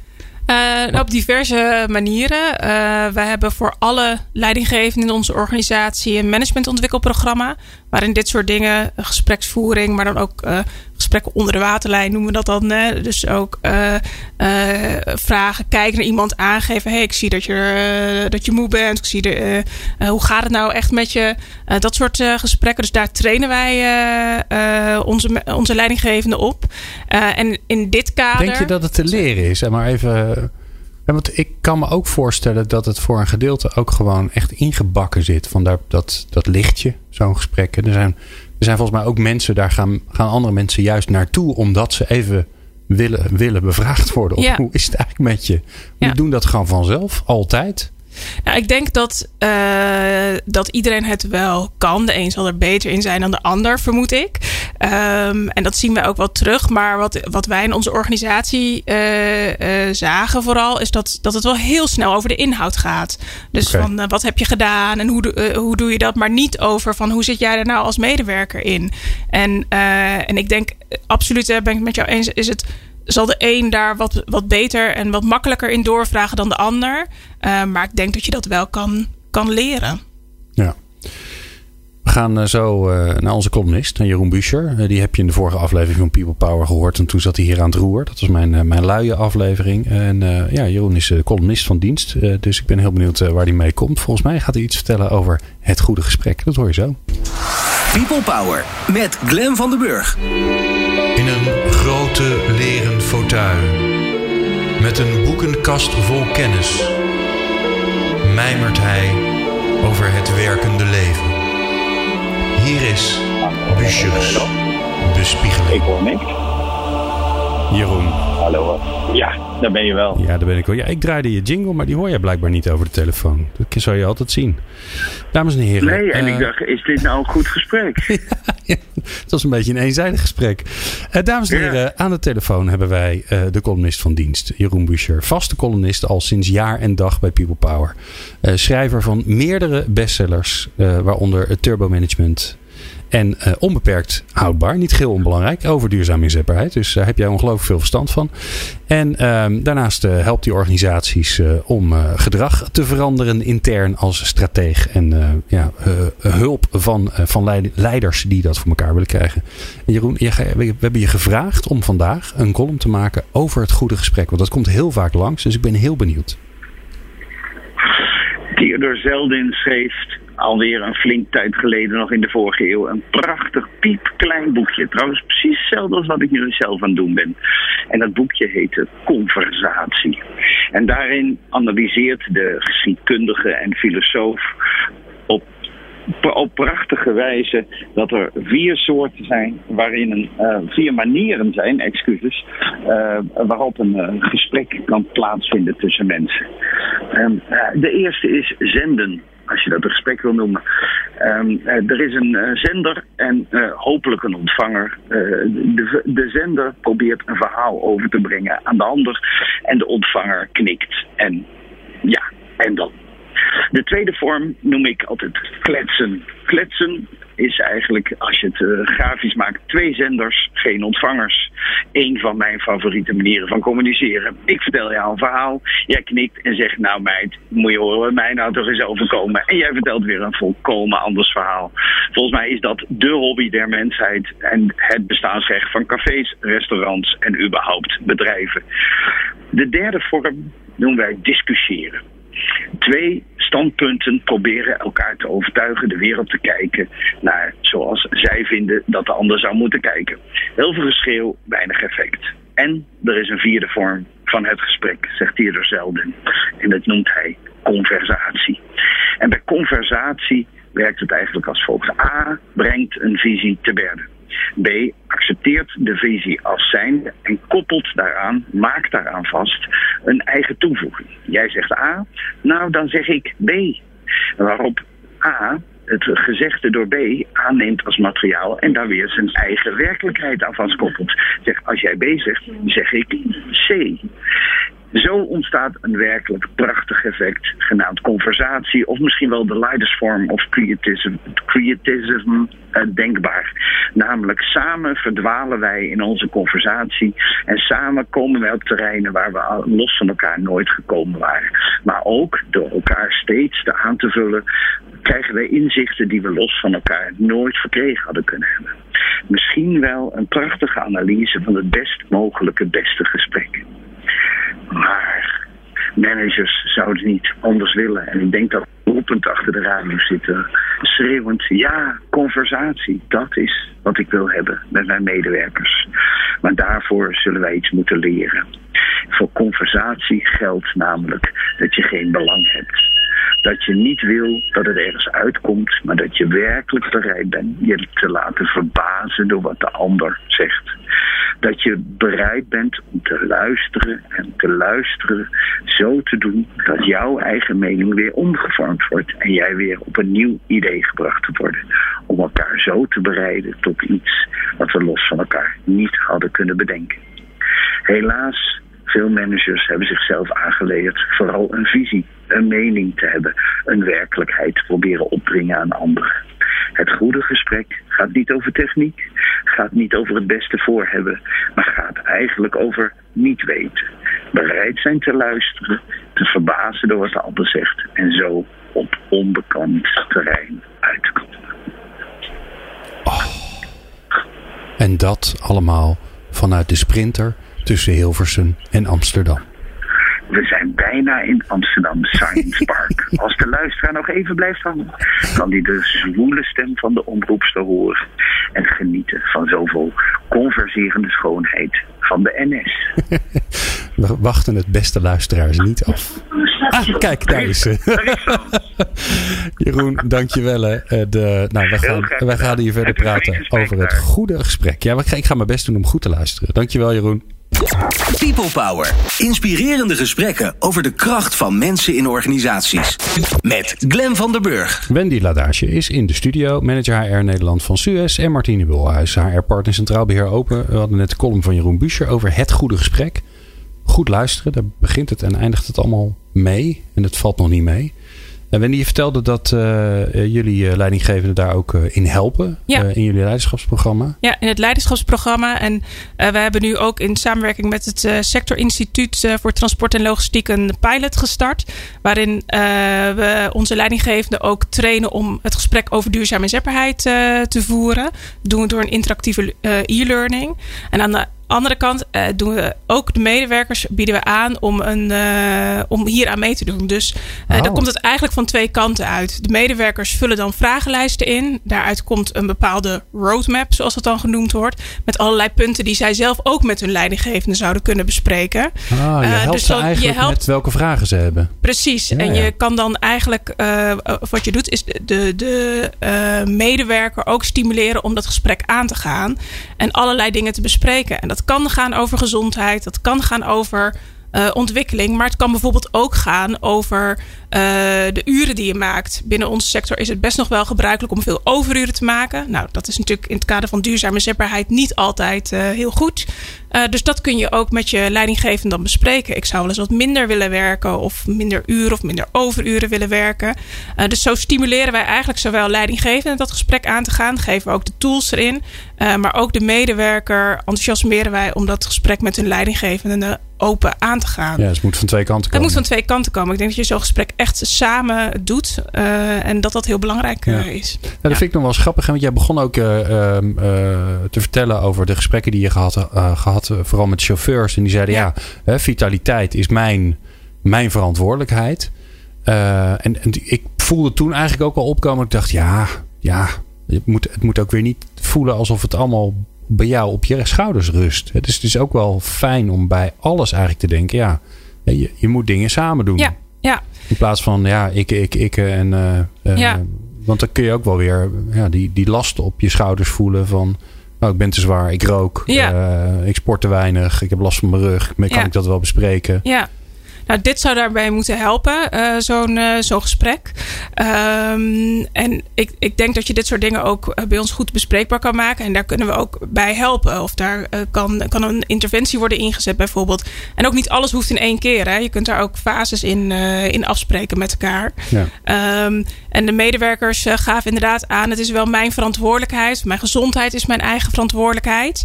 Speaker 3: Eh, op diverse manieren. Eh, wij hebben voor alle leidinggevenden in onze organisatie een managementontwikkelprogramma. Waarin dit soort dingen, eh, gespreksvoering, maar dan ook eh, gesprekken onder de waterlijn noemen we dat dan. Hè? Dus ook eh, vragen, kijken naar iemand aangeven. hey, ik zie dat je, dat je moe bent. Ik zie de, hoe gaat het nou echt met je? Dat soort gesprekken. Dus daar trainen wij onze, onze leidinggevenden op. En in dit kader.
Speaker 2: Denk je dat het te leren is? En maar even. Ja, want ik kan me ook voorstellen dat het voor een gedeelte ook gewoon echt ingebakken zit. Van daar, dat, dat lichtje, zo'n gesprek. En Er zijn, er zijn volgens mij ook mensen, daar gaan, gaan andere mensen juist naartoe. Omdat ze even willen, willen bevraagd worden. Of
Speaker 3: Ja.
Speaker 2: hoe is het eigenlijk met je?
Speaker 3: Ja.
Speaker 2: doen dat gewoon vanzelf, altijd.
Speaker 3: Nou, ik denk dat, eh, dat iedereen het wel kan. De een zal er beter in zijn dan de ander, vermoed ik. Ehm, en dat zien wij ook wel terug. Maar wat, wat wij in onze organisatie eh, eh, zagen vooral... is dat, dat het wel heel snel over de inhoud gaat. Dus van wat heb je gedaan en hoe, doe- hoe doe je dat? Maar niet over van hoe zit jij er nou als medewerker in? En, en ik denk absoluut, ben ik het met jou eens... is het zal de een daar wat, wat beter en wat makkelijker in doorvragen dan de ander. Eh, maar ik denk dat je dat wel kan, kan leren.
Speaker 2: Ja. We gaan eh, zo eh, naar onze columnist, naar Jeroen Buescher. Eh, die heb je in de vorige aflevering van People Power gehoord. En toen zat hij hier aan het roer. Dat was mijn, mijn luie aflevering. En eh, ja, Jeroen is eh, columnist van dienst. Eh, dus ik ben heel benieuwd eh, waar hij mee komt. Volgens mij gaat hij iets vertellen over het goede gesprek. Dat hoor je zo.
Speaker 1: People Power met Glen van den Burg.
Speaker 6: In een grote leren fauteuil. Met een boekenkast vol kennis. Mijmert hij over het werkende leven. Hier is Buschers bespiegeling.
Speaker 7: Ik hoor niks.
Speaker 2: Jeroen.
Speaker 7: Hallo. Ja, daar ben je wel.
Speaker 2: Ja, daar ben ik wel. Ja, ik draaide je jingle, maar die hoor jij blijkbaar niet over de telefoon. Dat zou je altijd zien. Dames en heren.
Speaker 7: Nee, en
Speaker 2: eh,
Speaker 7: ik dacht, is dit nou een goed gesprek?
Speaker 2: Het was een beetje een eenzijdig gesprek. Eh, dames en
Speaker 7: Ja.
Speaker 2: heren, aan de telefoon hebben wij eh, de columnist van dienst, Jeroen Buescher. Vaste columnist al sinds jaar en dag bij People Power. Eh, schrijver van meerdere bestsellers, waaronder het Turbo Management en eh, onbeperkt houdbaar. Niet geheel onbelangrijk, over duurzame inzetbaarheid. Dus daar heb jij ongelooflijk veel verstand van. En ehm, daarnaast eh, helpt die organisaties eh, om eh, gedrag te veranderen intern als strateeg. En eh, ja, eh, hulp van, eh, van leid- leiders die dat voor elkaar willen krijgen. En Jeroen, we hebben je gevraagd om vandaag een column te maken over het goede gesprek. Want dat komt heel vaak langs, dus ik ben heel benieuwd.
Speaker 7: Theodor Zeldin schreef alweer een flink tijd geleden, nog in de vorige eeuw, een prachtig piepklein boekje. Trouwens, precies hetzelfde als wat ik nu zelf aan het doen ben. En dat boekje heette Conversatie. En daarin analyseert de geschiedkundige en filosoof op op prachtige wijze dat er vier soorten zijn waarin eh, vier manieren zijn, excuses, eh, waarop een eh, gesprek kan plaatsvinden tussen mensen. Ehm, eh, de eerste is zenden. Als je dat een gesprek wil noemen. Ehm, eh, er is een eh, zender en eh, hopelijk een ontvanger. De, de zender probeert een verhaal over te brengen aan de ander. En de ontvanger knikt. En ja, en dan de tweede vorm noem ik altijd kletsen. Kletsen is eigenlijk, als je het eh, grafisch maakt, twee zenders, geen ontvangers. Eén van mijn favoriete manieren van communiceren. Ik vertel jou een verhaal, jij knikt en zegt, nou meid, moet je horen mij nou toch eens overkomen. En jij vertelt weer een volkomen anders verhaal. Volgens mij is dat de hobby der mensheid en het bestaansrecht van cafés, restaurants en überhaupt bedrijven. De derde vorm noemen wij discussiëren. Twee standpunten proberen elkaar te overtuigen de wereld te kijken naar zoals zij vinden dat de ander zou moeten kijken. Heel veel geschreeuw, weinig effect. En er is een vierde vorm van het gesprek, zegt Theodor Zelden. En dat noemt hij conversatie. En bij conversatie werkt het eigenlijk als volgt. A brengt een visie te berde. B accepteert de visie als zijnde en koppelt daaraan, maakt daaraan vast een eigen toevoeging. Jij zegt A, nou dan zeg ik B. Waarop A het gezegde door B aanneemt als materiaal en daar weer zijn eigen werkelijkheid aan vastkoppelt. Zeg, als jij B zegt, zeg ik C. Zo ontstaat een werkelijk prachtig effect, genaamd conversatie, of misschien wel de form of creatism, creatism uh, denkbaar. Namelijk samen verdwalen wij in onze conversatie en samen komen wij op terreinen waar we los van elkaar nooit gekomen waren. Maar ook door elkaar steeds te aan te vullen, krijgen wij inzichten die we los van elkaar nooit verkregen hadden kunnen hebben. Misschien wel een prachtige analyse van het best mogelijke beste gesprek. Maar managers zouden niet anders willen. En ik denk dat roepend achter de radio zitten, schreeuwend, ja, conversatie, dat is wat ik wil hebben met mijn medewerkers. Maar daarvoor zullen wij iets moeten leren. Voor conversatie geldt namelijk dat je geen belang hebt. Dat je niet wil dat het ergens uitkomt, maar dat je werkelijk bereid bent je te laten verbazen door wat de ander zegt. Dat je bereid bent om te luisteren en te luisteren zo te doen dat jouw eigen mening weer omgevormd wordt en jij weer op een nieuw idee gebracht te worden. Om elkaar zo te bereiden tot iets wat we los van elkaar niet hadden kunnen bedenken. Helaas veel managers hebben zichzelf aangeleerd vooral een visie, een mening te hebben, een werkelijkheid te proberen opdringen aan anderen. Het goede gesprek gaat niet over techniek, gaat niet over het beste voor hebben, maar gaat eigenlijk over niet weten. Bereid zijn te luisteren, te verbazen door wat de ander zegt en zo op onbekend terrein uit te komen.
Speaker 2: Oh. En dat allemaal vanuit de sprinter tussen Hilversum en Amsterdam.
Speaker 7: We zijn bijna in Amsterdam Science Park. Als de luisteraar nog even blijft hangen, kan hij de zwoele stem van de omroepster horen en genieten van zoveel converserende schoonheid van de NS.
Speaker 2: We wachten het beste luisteraars niet af. Ah, kijk, daar is ze. Jeroen, dankjewel. Hè. Eh, de, nou, we gaan, wij gaan hier verder praten over het goede gesprek. Ja, ik ga mijn best doen om goed te luisteren. Dankjewel, Jeroen.
Speaker 1: People Power. Inspirerende gesprekken over de kracht van mensen in organisaties. Met Glen van der Burg.
Speaker 2: Wendy Ladage is in de studio. Manager HR Nederland van Suez. En Martine Bulhuis, HR-partner Centraal Beheer Open. We hadden net de column van Jeroen Buescher over het goede gesprek. Goed luisteren, daar begint het en eindigt het allemaal mee. En het valt nog niet mee. En Wendy, je vertelde dat uh, jullie uh, leidinggevenden daar ook uh, in helpen.
Speaker 3: Ja.
Speaker 2: in jullie leiderschapsprogramma.
Speaker 3: Ja, in het leiderschapsprogramma. En we hebben nu ook in samenwerking met het Sectorinstituut voor Transport en Logistiek een pilot gestart. Waarin we onze leidinggevenden ook trainen om het gesprek over duurzame inzetbaarheid te voeren. Dat doen we door een interactieve e-learning. En aan de andere kant uh, doen we ook de medewerkers bieden we aan om, een, uh, om hier aan mee te doen. Dus uh, oh. dan komt het eigenlijk van twee kanten uit. De medewerkers vullen dan vragenlijsten in. Daaruit komt een bepaalde roadmap, zoals het dan genoemd wordt. Met allerlei punten die zij zelf ook met hun leidinggevende zouden kunnen bespreken.
Speaker 2: Ah, je helpt dus dan, eigenlijk je helpt, met welke vragen ze hebben.
Speaker 3: Precies. Ja, en je kan dan eigenlijk, wat je doet, is de, de medewerker ook stimuleren om dat gesprek aan te gaan. En allerlei dingen te bespreken. En dat dat kan gaan over gezondheid. Dat kan gaan over uh, ontwikkeling. Maar het kan bijvoorbeeld ook gaan over de uren die je maakt. Binnen onze sector is het best nog wel gebruikelijk om veel overuren te maken. Nou, dat is natuurlijk in het kader van duurzame zetbaarheid niet altijd uh, heel goed. dus dat kun je ook met je leidinggevende dan bespreken. Ik zou wel eens wat minder willen werken, of minder uren of minder overuren willen werken. dus zo stimuleren wij eigenlijk zowel leidinggevenden dat gesprek aan te gaan, geven we ook de tools erin. maar ook de medewerker enthousiasmeren wij om dat gesprek met hun leidinggevende open aan te gaan.
Speaker 2: Ja, dus het moet van twee kanten komen.
Speaker 3: Het moet van twee kanten komen. Ik denk dat je zo'n gesprek echt samen doet. Uh, en dat dat heel belangrijk
Speaker 2: ja.
Speaker 3: is.
Speaker 2: Ja, dat vind ik nog wel grappig. Want jij begon ook uh, uh, te vertellen over de gesprekken die je gehad, gehad vooral met chauffeurs. En die zeiden ja, vitaliteit is mijn, mijn verantwoordelijkheid. En, en, ik voelde toen eigenlijk ook al opkomen. Ik dacht ja, ja het moet, het moet ook weer niet voelen alsof het allemaal bij jou op je schouders rust. Dus het is ook wel fijn om bij alles eigenlijk te denken, ja, je, je moet dingen samen doen.
Speaker 3: Ja, ja.
Speaker 2: In plaats van, ja, ik, ik, ik en... Uh, ja. Want dan kun je ook wel weer ja, die, die last op je schouders voelen van... Nou, ik ben te zwaar, ik rook,
Speaker 3: ja.
Speaker 2: uh, ik sport te weinig, ik heb last van mijn rug. Kan ja. ik dat wel bespreken?
Speaker 3: Ja. Nou, dit zou daarbij moeten helpen, uh, zo'n uh, zo'n gesprek. Um, en ik, ik denk dat je dit soort dingen ook bij ons goed bespreekbaar kan maken. En daar kunnen we ook bij helpen. Of daar kan, kan een interventie worden ingezet, bijvoorbeeld. En ook niet alles hoeft in één keer. Hè. Je kunt daar ook fases in, in afspreken met elkaar. Ja. Um, en de medewerkers gaven inderdaad aan: het is wel mijn verantwoordelijkheid. Mijn gezondheid is mijn eigen verantwoordelijkheid.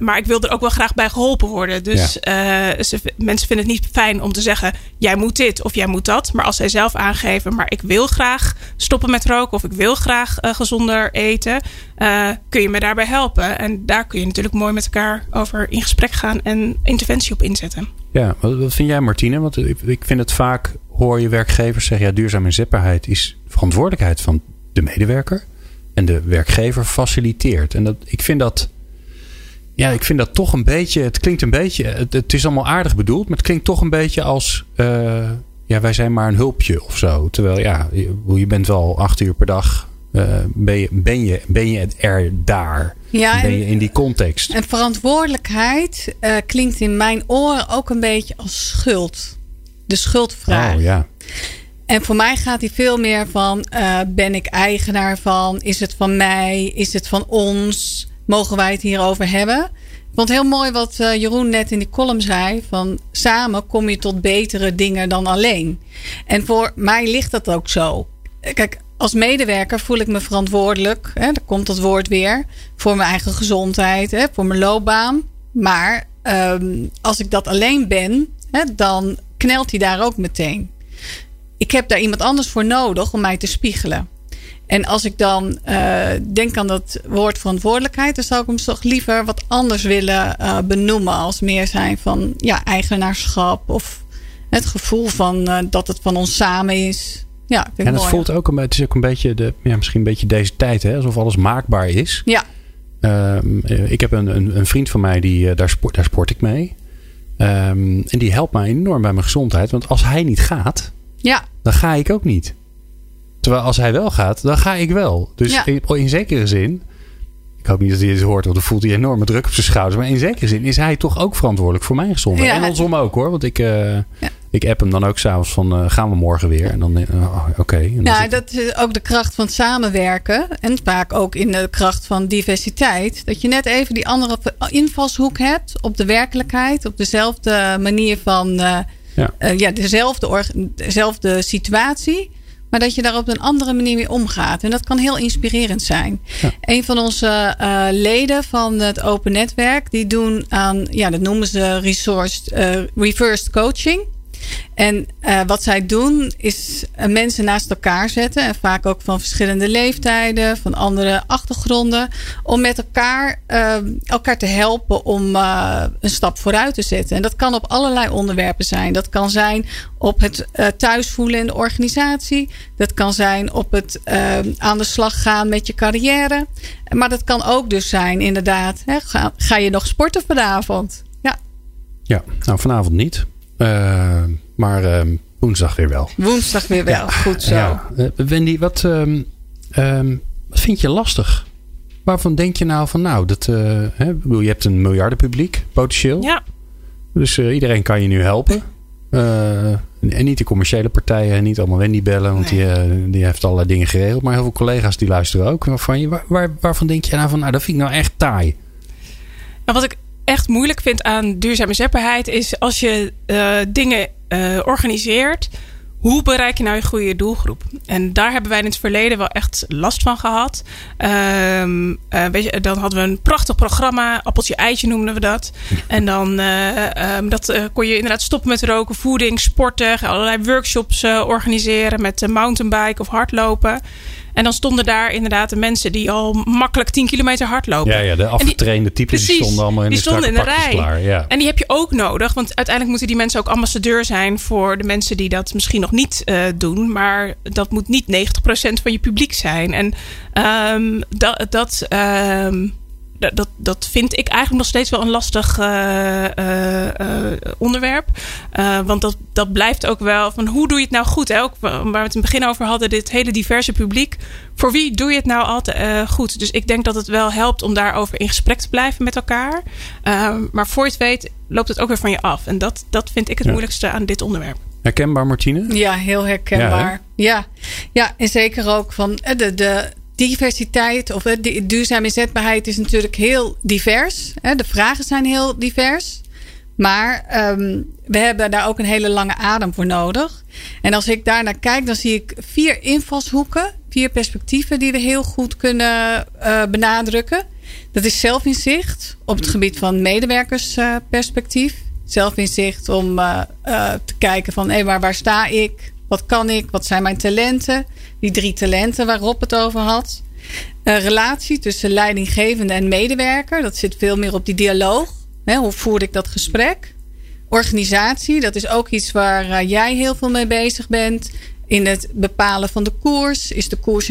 Speaker 3: maar ik wil er ook wel graag bij geholpen worden. Dus ze, mensen vinden het niet fijn om te zeggen: jij moet dit of jij moet dat. Maar als zij zelf aangeven: maar ik wil graag stoppen met roken of ik wil graag uh, gezonder eten, uh, kun je me daarbij helpen. En daar kun je natuurlijk mooi met elkaar over in gesprek gaan en interventie op inzetten.
Speaker 2: Ja, wat, vind jij, Martine? Want ik, ik vind het vaak hoor je werkgevers zeggen: ja, duurzame inzetbaarheid is verantwoordelijkheid van de medewerker. En de werkgever faciliteert. En dat, ik vind dat ja, ik vind dat toch een beetje. Het klinkt een beetje. Het, het is allemaal aardig bedoeld, maar het klinkt toch een beetje als. Uh, ja, wij zijn maar een hulpje of zo. Terwijl ja, je, je bent wel acht uur per dag. Uh, ben, je, ben, je, ben je er daar? Ja, ben je in die context?
Speaker 4: En verantwoordelijkheid uh, klinkt in mijn oren ook een beetje als schuld. De schuldvraag.
Speaker 2: Oh ja.
Speaker 4: En voor mij gaat die veel meer van: ben ik eigenaar van? Is het van mij? Is het van ons? Mogen wij het hierover hebben. Ik vond heel mooi wat uh, Jeroen net in die column zei. Van samen kom je tot betere dingen dan alleen. En voor mij ligt dat ook zo. Kijk, als medewerker voel ik me verantwoordelijk. Hè, daar komt dat woord weer. Voor mijn eigen gezondheid, hè, voor mijn loopbaan. Maar um, als ik dat alleen ben, hè, dan knelt hij daar ook meteen. Ik heb daar iemand anders voor nodig om mij te spiegelen. En als ik dan uh, denk aan dat woord verantwoordelijkheid, dan zou ik hem toch liever wat anders willen uh, benoemen. Als meer zijn van ja, eigenaarschap of het gevoel van uh, dat het van ons samen is. Ja,
Speaker 2: en het voelt ook een, het is ook een beetje, de, ja, misschien een beetje deze tijd, hè, alsof alles maakbaar is.
Speaker 4: Ja.
Speaker 2: Ehm, ik heb een, een, een, vriend van mij, die, daar, sport, daar sport ik mee. Um, en die helpt mij enorm bij mijn gezondheid. Want als hij niet gaat,
Speaker 4: ja.
Speaker 2: dan ga ik ook niet. Terwijl als hij wel gaat, dan ga ik wel. Dus in, zekere zin. Ik hoop niet dat hij dit hoort, want dan voelt hij enorme druk op zijn schouders. Maar in zekere zin is hij toch ook verantwoordelijk voor mijn gezondheid. en andersom ook hoor. Want ik, uh, ik app hem dan ook s'avonds van uh, gaan we morgen weer. En dan uh, oké. Okay.
Speaker 4: Ja, dat is ook de kracht van samenwerken. En vaak ook in de kracht van diversiteit. Dat je net even die andere invalshoek hebt op de werkelijkheid. Op dezelfde manier van ja. ja dezelfde, dezelfde situatie. Maar dat je daar op een andere manier mee omgaat. En dat kan heel inspirerend zijn. Ja. Een van onze uh, leden van het Open Netwerk, die doen aan, ja, dat noemen ze resourced, uh, reversed coaching. En uh, wat zij doen is uh, mensen naast elkaar zetten. En vaak ook van verschillende leeftijden, van andere achtergronden. Om met elkaar, uh, elkaar te helpen om een stap vooruit te zetten. En dat kan op allerlei onderwerpen zijn. Dat kan zijn op het thuisvoelen in de organisatie. Dat kan zijn op het aan de slag gaan met je carrière. Maar dat kan ook dus zijn inderdaad. Hè, ga, ga je nog sporten vanavond? Ja,
Speaker 2: nou vanavond niet. Uh, maar uh, woensdag weer wel.
Speaker 4: Woensdag weer wel, goed zo. Ja.
Speaker 2: Uh, Wendy, wat, um, wat vind je lastig? Waarvan denk je nou van, nou, dat, hè, bedoel, je hebt een miljardenpubliek, potentieel.
Speaker 3: Ja.
Speaker 2: Dus iedereen kan je nu helpen. en niet de commerciële partijen, en niet allemaal Wendy bellen, want nee. die, die heeft allerlei dingen geregeld. Maar heel veel collega's die luisteren ook. Waarvan, je, waar, waar, waarvan denk je nou van, nou, dat vind ik nou echt taai?
Speaker 3: Nou, wat ik echt moeilijk vind aan duurzame zetbaarheid is als je uh, dingen uh, organiseert. Hoe bereik je nou je goede doelgroep? En daar hebben wij in het verleden wel echt last van gehad. Um, uh, weet je, dan hadden we een prachtig programma. Appeltje eitje noemden we dat. En dan um, dat, kon je inderdaad stoppen met roken, voeding, sporten. Allerlei workshops organiseren met mountainbike of hardlopen. En dan stonden daar inderdaad de mensen die al makkelijk 10 kilometer hardlopen.
Speaker 2: Ja, ja de afgetrainde types die stonden allemaal in
Speaker 3: die
Speaker 2: de,
Speaker 3: stonden in de rij.
Speaker 2: Klaar, ja.
Speaker 3: En die heb je ook nodig. Want uiteindelijk moeten die mensen ook ambassadeur zijn voor de mensen die dat misschien nog niet uh, doen. Maar dat moet niet 90% van je publiek zijn. En um, dat. dat um, dat, dat vind ik eigenlijk nog steeds wel een lastig uh, uh, onderwerp. want dat, dat blijft ook wel van hoe doe je het nou goed? Hè? Ook waar we het in het begin over hadden, dit hele diverse publiek. Voor wie doe je het nou altijd goed? Dus ik denk dat het wel helpt om daarover in gesprek te blijven met elkaar. maar voor je het weet, loopt het ook weer van je af. En dat, dat vind ik het moeilijkste aan dit onderwerp.
Speaker 2: Herkenbaar, Martine?
Speaker 4: Ja, heel herkenbaar. Ja, ja. en zeker ook van de, de diversiteit of duurzame inzetbaarheid is natuurlijk heel divers. De vragen zijn heel divers. Maar ehm, we hebben daar ook een hele lange adem voor nodig. En als ik daar naar kijk, dan zie ik vier invalshoeken, vier perspectieven die we heel goed kunnen uh, benadrukken. Dat is zelfinzicht op het gebied van medewerkersperspectief. zelfinzicht om uh, uh, te kijken van hé, waar sta ik? Wat kan ik? Wat zijn mijn talenten? Die drie talenten waarop het over had. Een relatie tussen leidinggevende en medewerker. Dat zit veel meer op die dialoog. hoe voer ik dat gesprek? Organisatie, dat is ook iets waar eh, jij heel veel mee bezig bent. In het bepalen van de koers. Is de koers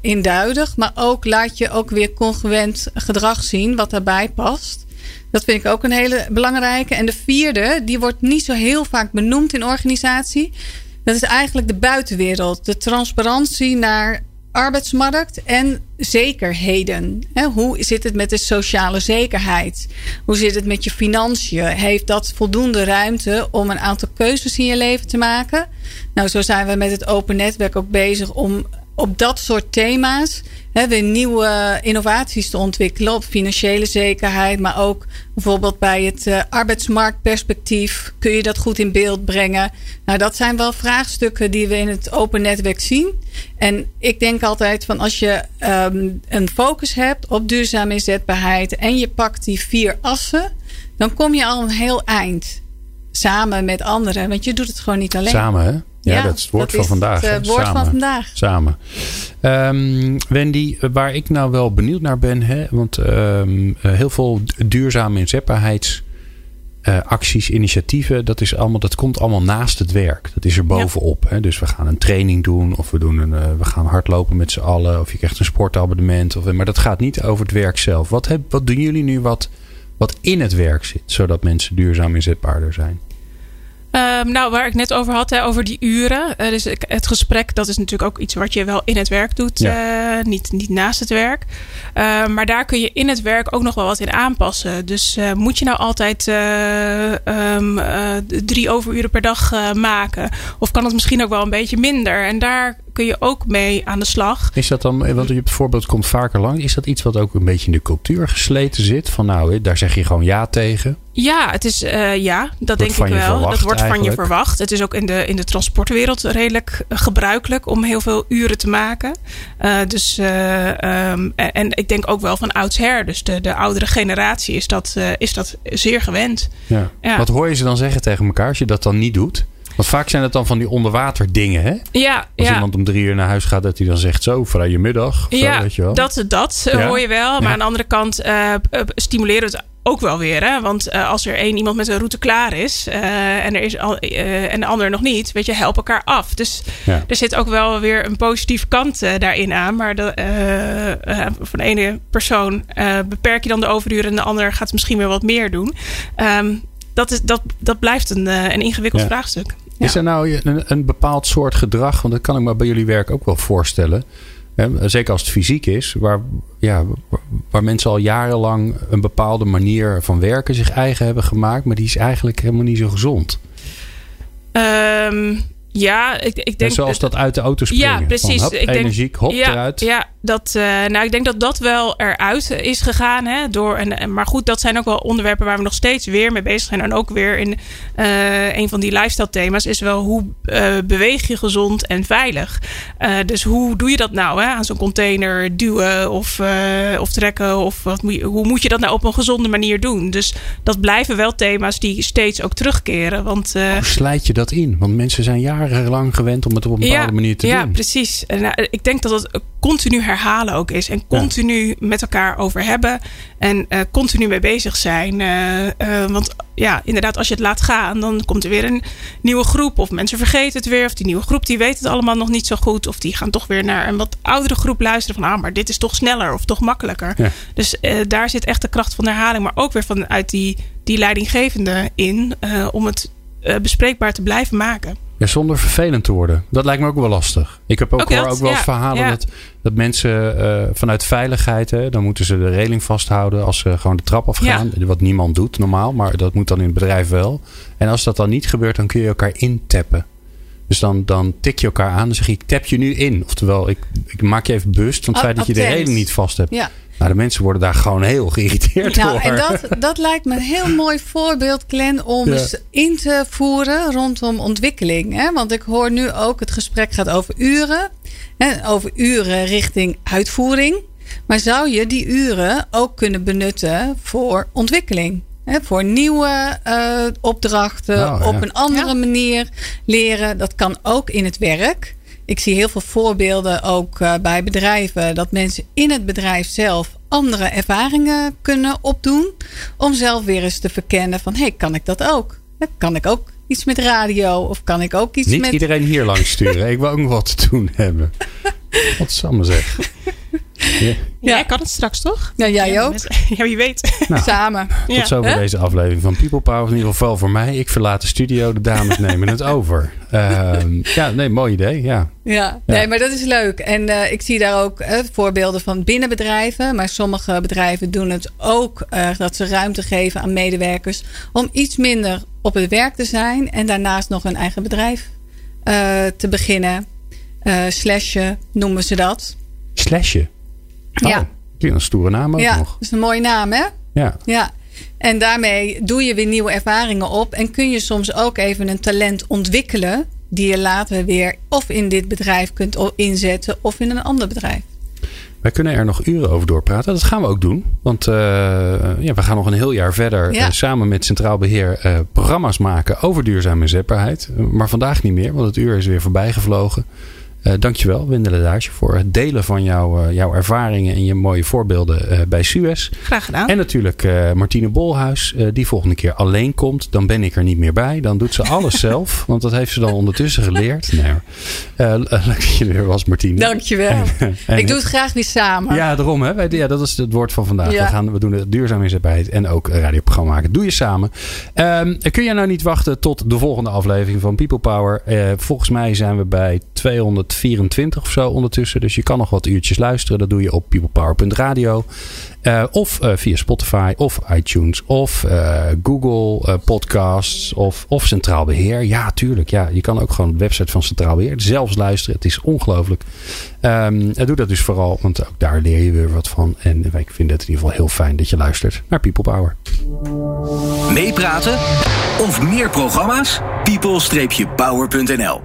Speaker 4: induidig? Maar ook laat je ook weer congruent gedrag zien wat daarbij past. Dat vind ik ook een hele belangrijke. En de vierde, die wordt niet zo heel vaak benoemd in organisatie. Dat is eigenlijk de buitenwereld. De transparantie naar arbeidsmarkt en zekerheden. Hoe zit het met de sociale zekerheid? Hoe zit het met je financiën? Heeft dat voldoende ruimte om een aantal keuzes in je leven te maken? Nou, zo zijn we met het open netwerk ook bezig om op dat soort thema's hè, weer nieuwe innovaties te ontwikkelen op financiële zekerheid, maar ook bijvoorbeeld bij het uh, arbeidsmarktperspectief. Kun je dat goed in beeld brengen? Nou, dat zijn wel vraagstukken die we in het open netwerk zien. En ik denk altijd van als je um, een focus hebt op duurzame inzetbaarheid en je pakt die vier assen, dan kom je al een heel eind. Samen met anderen, want je doet het gewoon niet alleen.
Speaker 2: Samen, hè? Ja, dat is het woord van vandaag.
Speaker 4: Het woord
Speaker 2: Samen.
Speaker 4: van vandaag.
Speaker 2: Samen. Um, Wendy, waar ik nou wel benieuwd naar ben, hè, want um, heel veel duurzame inzetbaarheidsacties, uh, initiatieven, dat, is allemaal, dat komt allemaal naast het werk. Dat is er bovenop. Ja. Hè. Dus we gaan een training doen, of we, doen een, uh, we gaan hardlopen met z'n allen, of je krijgt een sportabonnement. Of, maar dat gaat niet over het werk zelf. Wat, heb, wat doen jullie nu wat, wat in het werk zit, zodat mensen duurzaam inzetbaarder zijn?
Speaker 3: Um, nou, waar ik net over had, hè, over die uren. Uh, dus het gesprek, dat is natuurlijk ook iets wat je wel in het werk doet, ja. uh, niet, niet naast het werk. Uh, maar daar kun je in het werk ook nog wel wat in aanpassen. Dus moet je nou altijd um, drie overuren per dag maken? Of kan het misschien ook wel een beetje minder? En daar kun je ook mee aan de slag.
Speaker 2: Is dat dan, want je het voorbeeld komt vaker lang, is dat iets wat ook een beetje in de cultuur gesleten zit? Van nou, daar zeg je gewoon ja tegen.
Speaker 3: Ja, het is uh, ja, dat denk ik wel. Dat wordt eigenlijk. van je verwacht. Het is ook in de, in de transportwereld redelijk gebruikelijk om heel veel uren te maken. Uh, dus, uh, um, en ik denk ook wel van oudsher. Dus de, de oudere generatie is dat, is dat zeer gewend.
Speaker 2: Ja. ja. Wat hoor je ze dan zeggen tegen elkaar als je dat dan niet doet? Want vaak zijn het dan van die onderwater dingen, hè?
Speaker 3: Ja.
Speaker 2: Als
Speaker 3: ja.
Speaker 2: iemand om drie uur naar huis gaat, dat hij dan zegt zo, vrije middag.
Speaker 3: Ja,
Speaker 2: weet je wel.
Speaker 3: dat, dat ja. hoor je wel. Maar aan de andere kant uh, stimuleren het ook wel weer. Hè? Want uh, als er één iemand met een route klaar is uh, en, er is al, uh, en de ander nog niet, weet je, help elkaar af. Dus ja. er zit ook wel weer een positieve kant daarin aan. Maar de, van de ene persoon beperk je dan de overuren en de ander gaat misschien weer wat meer doen. Um, dat, is, dat, dat blijft een, een ingewikkeld ja. vraagstuk.
Speaker 2: Ja. Is er nou een, een, bepaald soort gedrag, want dat kan ik me bij jullie werk ook wel voorstellen. Hè, zeker als het fysiek is, waar, ja, waar mensen al jarenlang een bepaalde manier van werken zich eigen hebben gemaakt, maar die is eigenlijk helemaal niet zo gezond.
Speaker 3: Um, ja, ik, ik denk.
Speaker 2: En zoals dat uit de auto springen.
Speaker 3: Ja, precies.
Speaker 2: Van, hop,
Speaker 3: ik denk,
Speaker 2: energiek, hop
Speaker 3: ja,
Speaker 2: eruit.
Speaker 3: Ja, dat, uh, nou, ik denk dat dat wel eruit is gegaan. Hè, door, en, maar goed, dat zijn ook wel onderwerpen waar we nog steeds weer mee bezig zijn. En ook weer in uh, een van die lifestyle thema's is wel hoe uh, beweeg je gezond en veilig. dus hoe doe je dat nou? Hè? Aan zo'n container duwen of, of trekken? Of wat moet je, hoe moet je dat nou op een gezonde manier doen? Dus dat blijven wel thema's die steeds ook terugkeren. Want,
Speaker 2: hoe slijt je dat in? Want mensen zijn jaren jarenlang gewend om het op een bepaalde manier te
Speaker 3: ja,
Speaker 2: doen.
Speaker 3: precies. En, uh, ik denk dat het continu herhalen ook is. En continu ja. met elkaar over hebben. En uh, continu mee bezig zijn. Uh, want ja, inderdaad, als je het laat gaan, dan komt er weer een nieuwe groep. Of mensen vergeten het weer. Of die nieuwe groep die weet het allemaal nog niet zo goed. Of die gaan toch weer naar een wat oudere groep luisteren. Van ah, maar dit is toch sneller of toch makkelijker. Ja. Dus daar zit echt de kracht van de herhaling. Maar ook weer vanuit die, die leidinggevende in. om het bespreekbaar te blijven maken.
Speaker 2: Ja, zonder vervelend te worden. Dat lijkt me ook wel lastig. Ik heb ook,
Speaker 3: Ook
Speaker 2: hoor, ook wel eens
Speaker 3: ja,
Speaker 2: verhalen
Speaker 3: ja.
Speaker 2: dat, dat mensen eh, vanuit veiligheid, hè, dan moeten ze de reling vasthouden als ze gewoon de trap afgaan. Wat niemand doet normaal, maar dat moet dan in het bedrijf wel. En als dat dan niet gebeurt, dan kun je elkaar intappen. Dus dan, dan tik je elkaar aan en zeg je, ik tap je nu in. Oftewel, ik, ik maak je even bewust van het
Speaker 4: A-
Speaker 2: feit dat je de reling niet vast hebt. Nou, de mensen worden daar gewoon heel geïrriteerd
Speaker 4: Nou,
Speaker 2: door.
Speaker 4: en dat, dat lijkt me een heel mooi voorbeeld, Glenn, om
Speaker 2: Ja.
Speaker 4: eens in te voeren rondom ontwikkeling. Hè? Want ik hoor nu ook, het gesprek gaat over uren. Hè? Over uren richting uitvoering. Maar zou je die uren ook kunnen benutten voor ontwikkeling? Hè? Voor nieuwe eh, opdrachten,
Speaker 2: Nou, ja.
Speaker 4: op een andere
Speaker 3: Ja.
Speaker 4: manier leren. Dat kan ook in het werk. Ik zie heel veel voorbeelden ook eh, bij bedrijven dat mensen in het bedrijf zelf andere ervaringen kunnen opdoen. Om zelf weer eens te verkennen van hé, hey, kan ik dat ook? Kan ik ook iets met radio of kan ik ook iets
Speaker 2: Niet
Speaker 4: met.
Speaker 2: iedereen hier langs sturen. ik wil ook nog wat te doen hebben. Wat zal me zeg. Ja.
Speaker 3: Jij kan het straks toch?
Speaker 4: Ja, jij
Speaker 3: Ja,
Speaker 4: ook.
Speaker 3: met- Ja, wie weet.
Speaker 2: Nou.
Speaker 4: Samen.
Speaker 2: Tot
Speaker 3: Ja.
Speaker 2: zover deze aflevering van People Power. In ieder geval voor mij. Ik verlaat de studio. De dames nemen het over. Ehm, ja, nee, mooi idee. Ja.
Speaker 4: Ja, nee, maar dat is leuk. En eh, ik zie daar ook eh, voorbeelden van binnen bedrijven. Maar sommige bedrijven doen het ook eh, dat ze ruimte geven aan medewerkers om iets minder op het werk te zijn en daarnaast nog een eigen bedrijf eh, te beginnen. Eh slashen noemen ze dat.
Speaker 2: Slashje. Oh,
Speaker 4: Ja.
Speaker 2: Een stoere naam ook
Speaker 4: ja,
Speaker 2: nog.
Speaker 4: dat is een mooie naam, hè?
Speaker 2: Ja.
Speaker 4: Ja. En daarmee doe je weer nieuwe ervaringen op. En kun je soms ook even een talent ontwikkelen. Die je later weer of in dit bedrijf kunt inzetten of in een ander bedrijf.
Speaker 2: Wij kunnen er nog uren over doorpraten. Dat gaan we ook doen. Want eh, ja, we gaan nog een heel jaar verder
Speaker 4: Ja.
Speaker 2: eh, samen met Centraal Beheer eh, programma's maken over duurzame inzetbaarheid. Maar vandaag niet meer, want het uur is weer voorbij gevlogen. Eh dankjewel, Wendele Daasje, voor het delen van jouw, eh, jouw ervaringen en je mooie voorbeelden eh, bij Suez.
Speaker 3: Graag gedaan.
Speaker 2: En natuurlijk Martine Bolhuis, die volgende keer alleen komt. Dan ben ik er niet meer bij. Dan doet ze alles zelf, want dat heeft ze dan ondertussen geleerd. Nee, leuk dat je er weer was, Martine.
Speaker 4: Dankjewel.
Speaker 2: En-
Speaker 4: ik doe het graag weer samen.
Speaker 2: ja, daarom. Hè? Wij- Ja, dat is het woord van vandaag.
Speaker 4: Ja.
Speaker 2: We, gaan, we doen het duurzaam inzetbaarheid en ook een radioprogramma maken. Doe je samen. Ehm, kun je nou niet wachten tot de volgende aflevering van People Power? Volgens mij zijn we bij 224 of zo ondertussen. Dus je kan nog wat uurtjes luisteren. Dat doe je op peoplepower.radio. Eh, of eh, via Spotify of iTunes of eh, Google Podcasts of, of Centraal Beheer. Ja, tuurlijk. Ja, je kan ook gewoon de website van Centraal Beheer zelfs luisteren. Het is ongelooflijk. Ehm, eh, doe dat dus vooral, want ook daar leer je weer wat van. En ik vind het in ieder geval heel fijn dat je luistert naar People Power.
Speaker 1: Meepraten of meer programma's? people-power.nl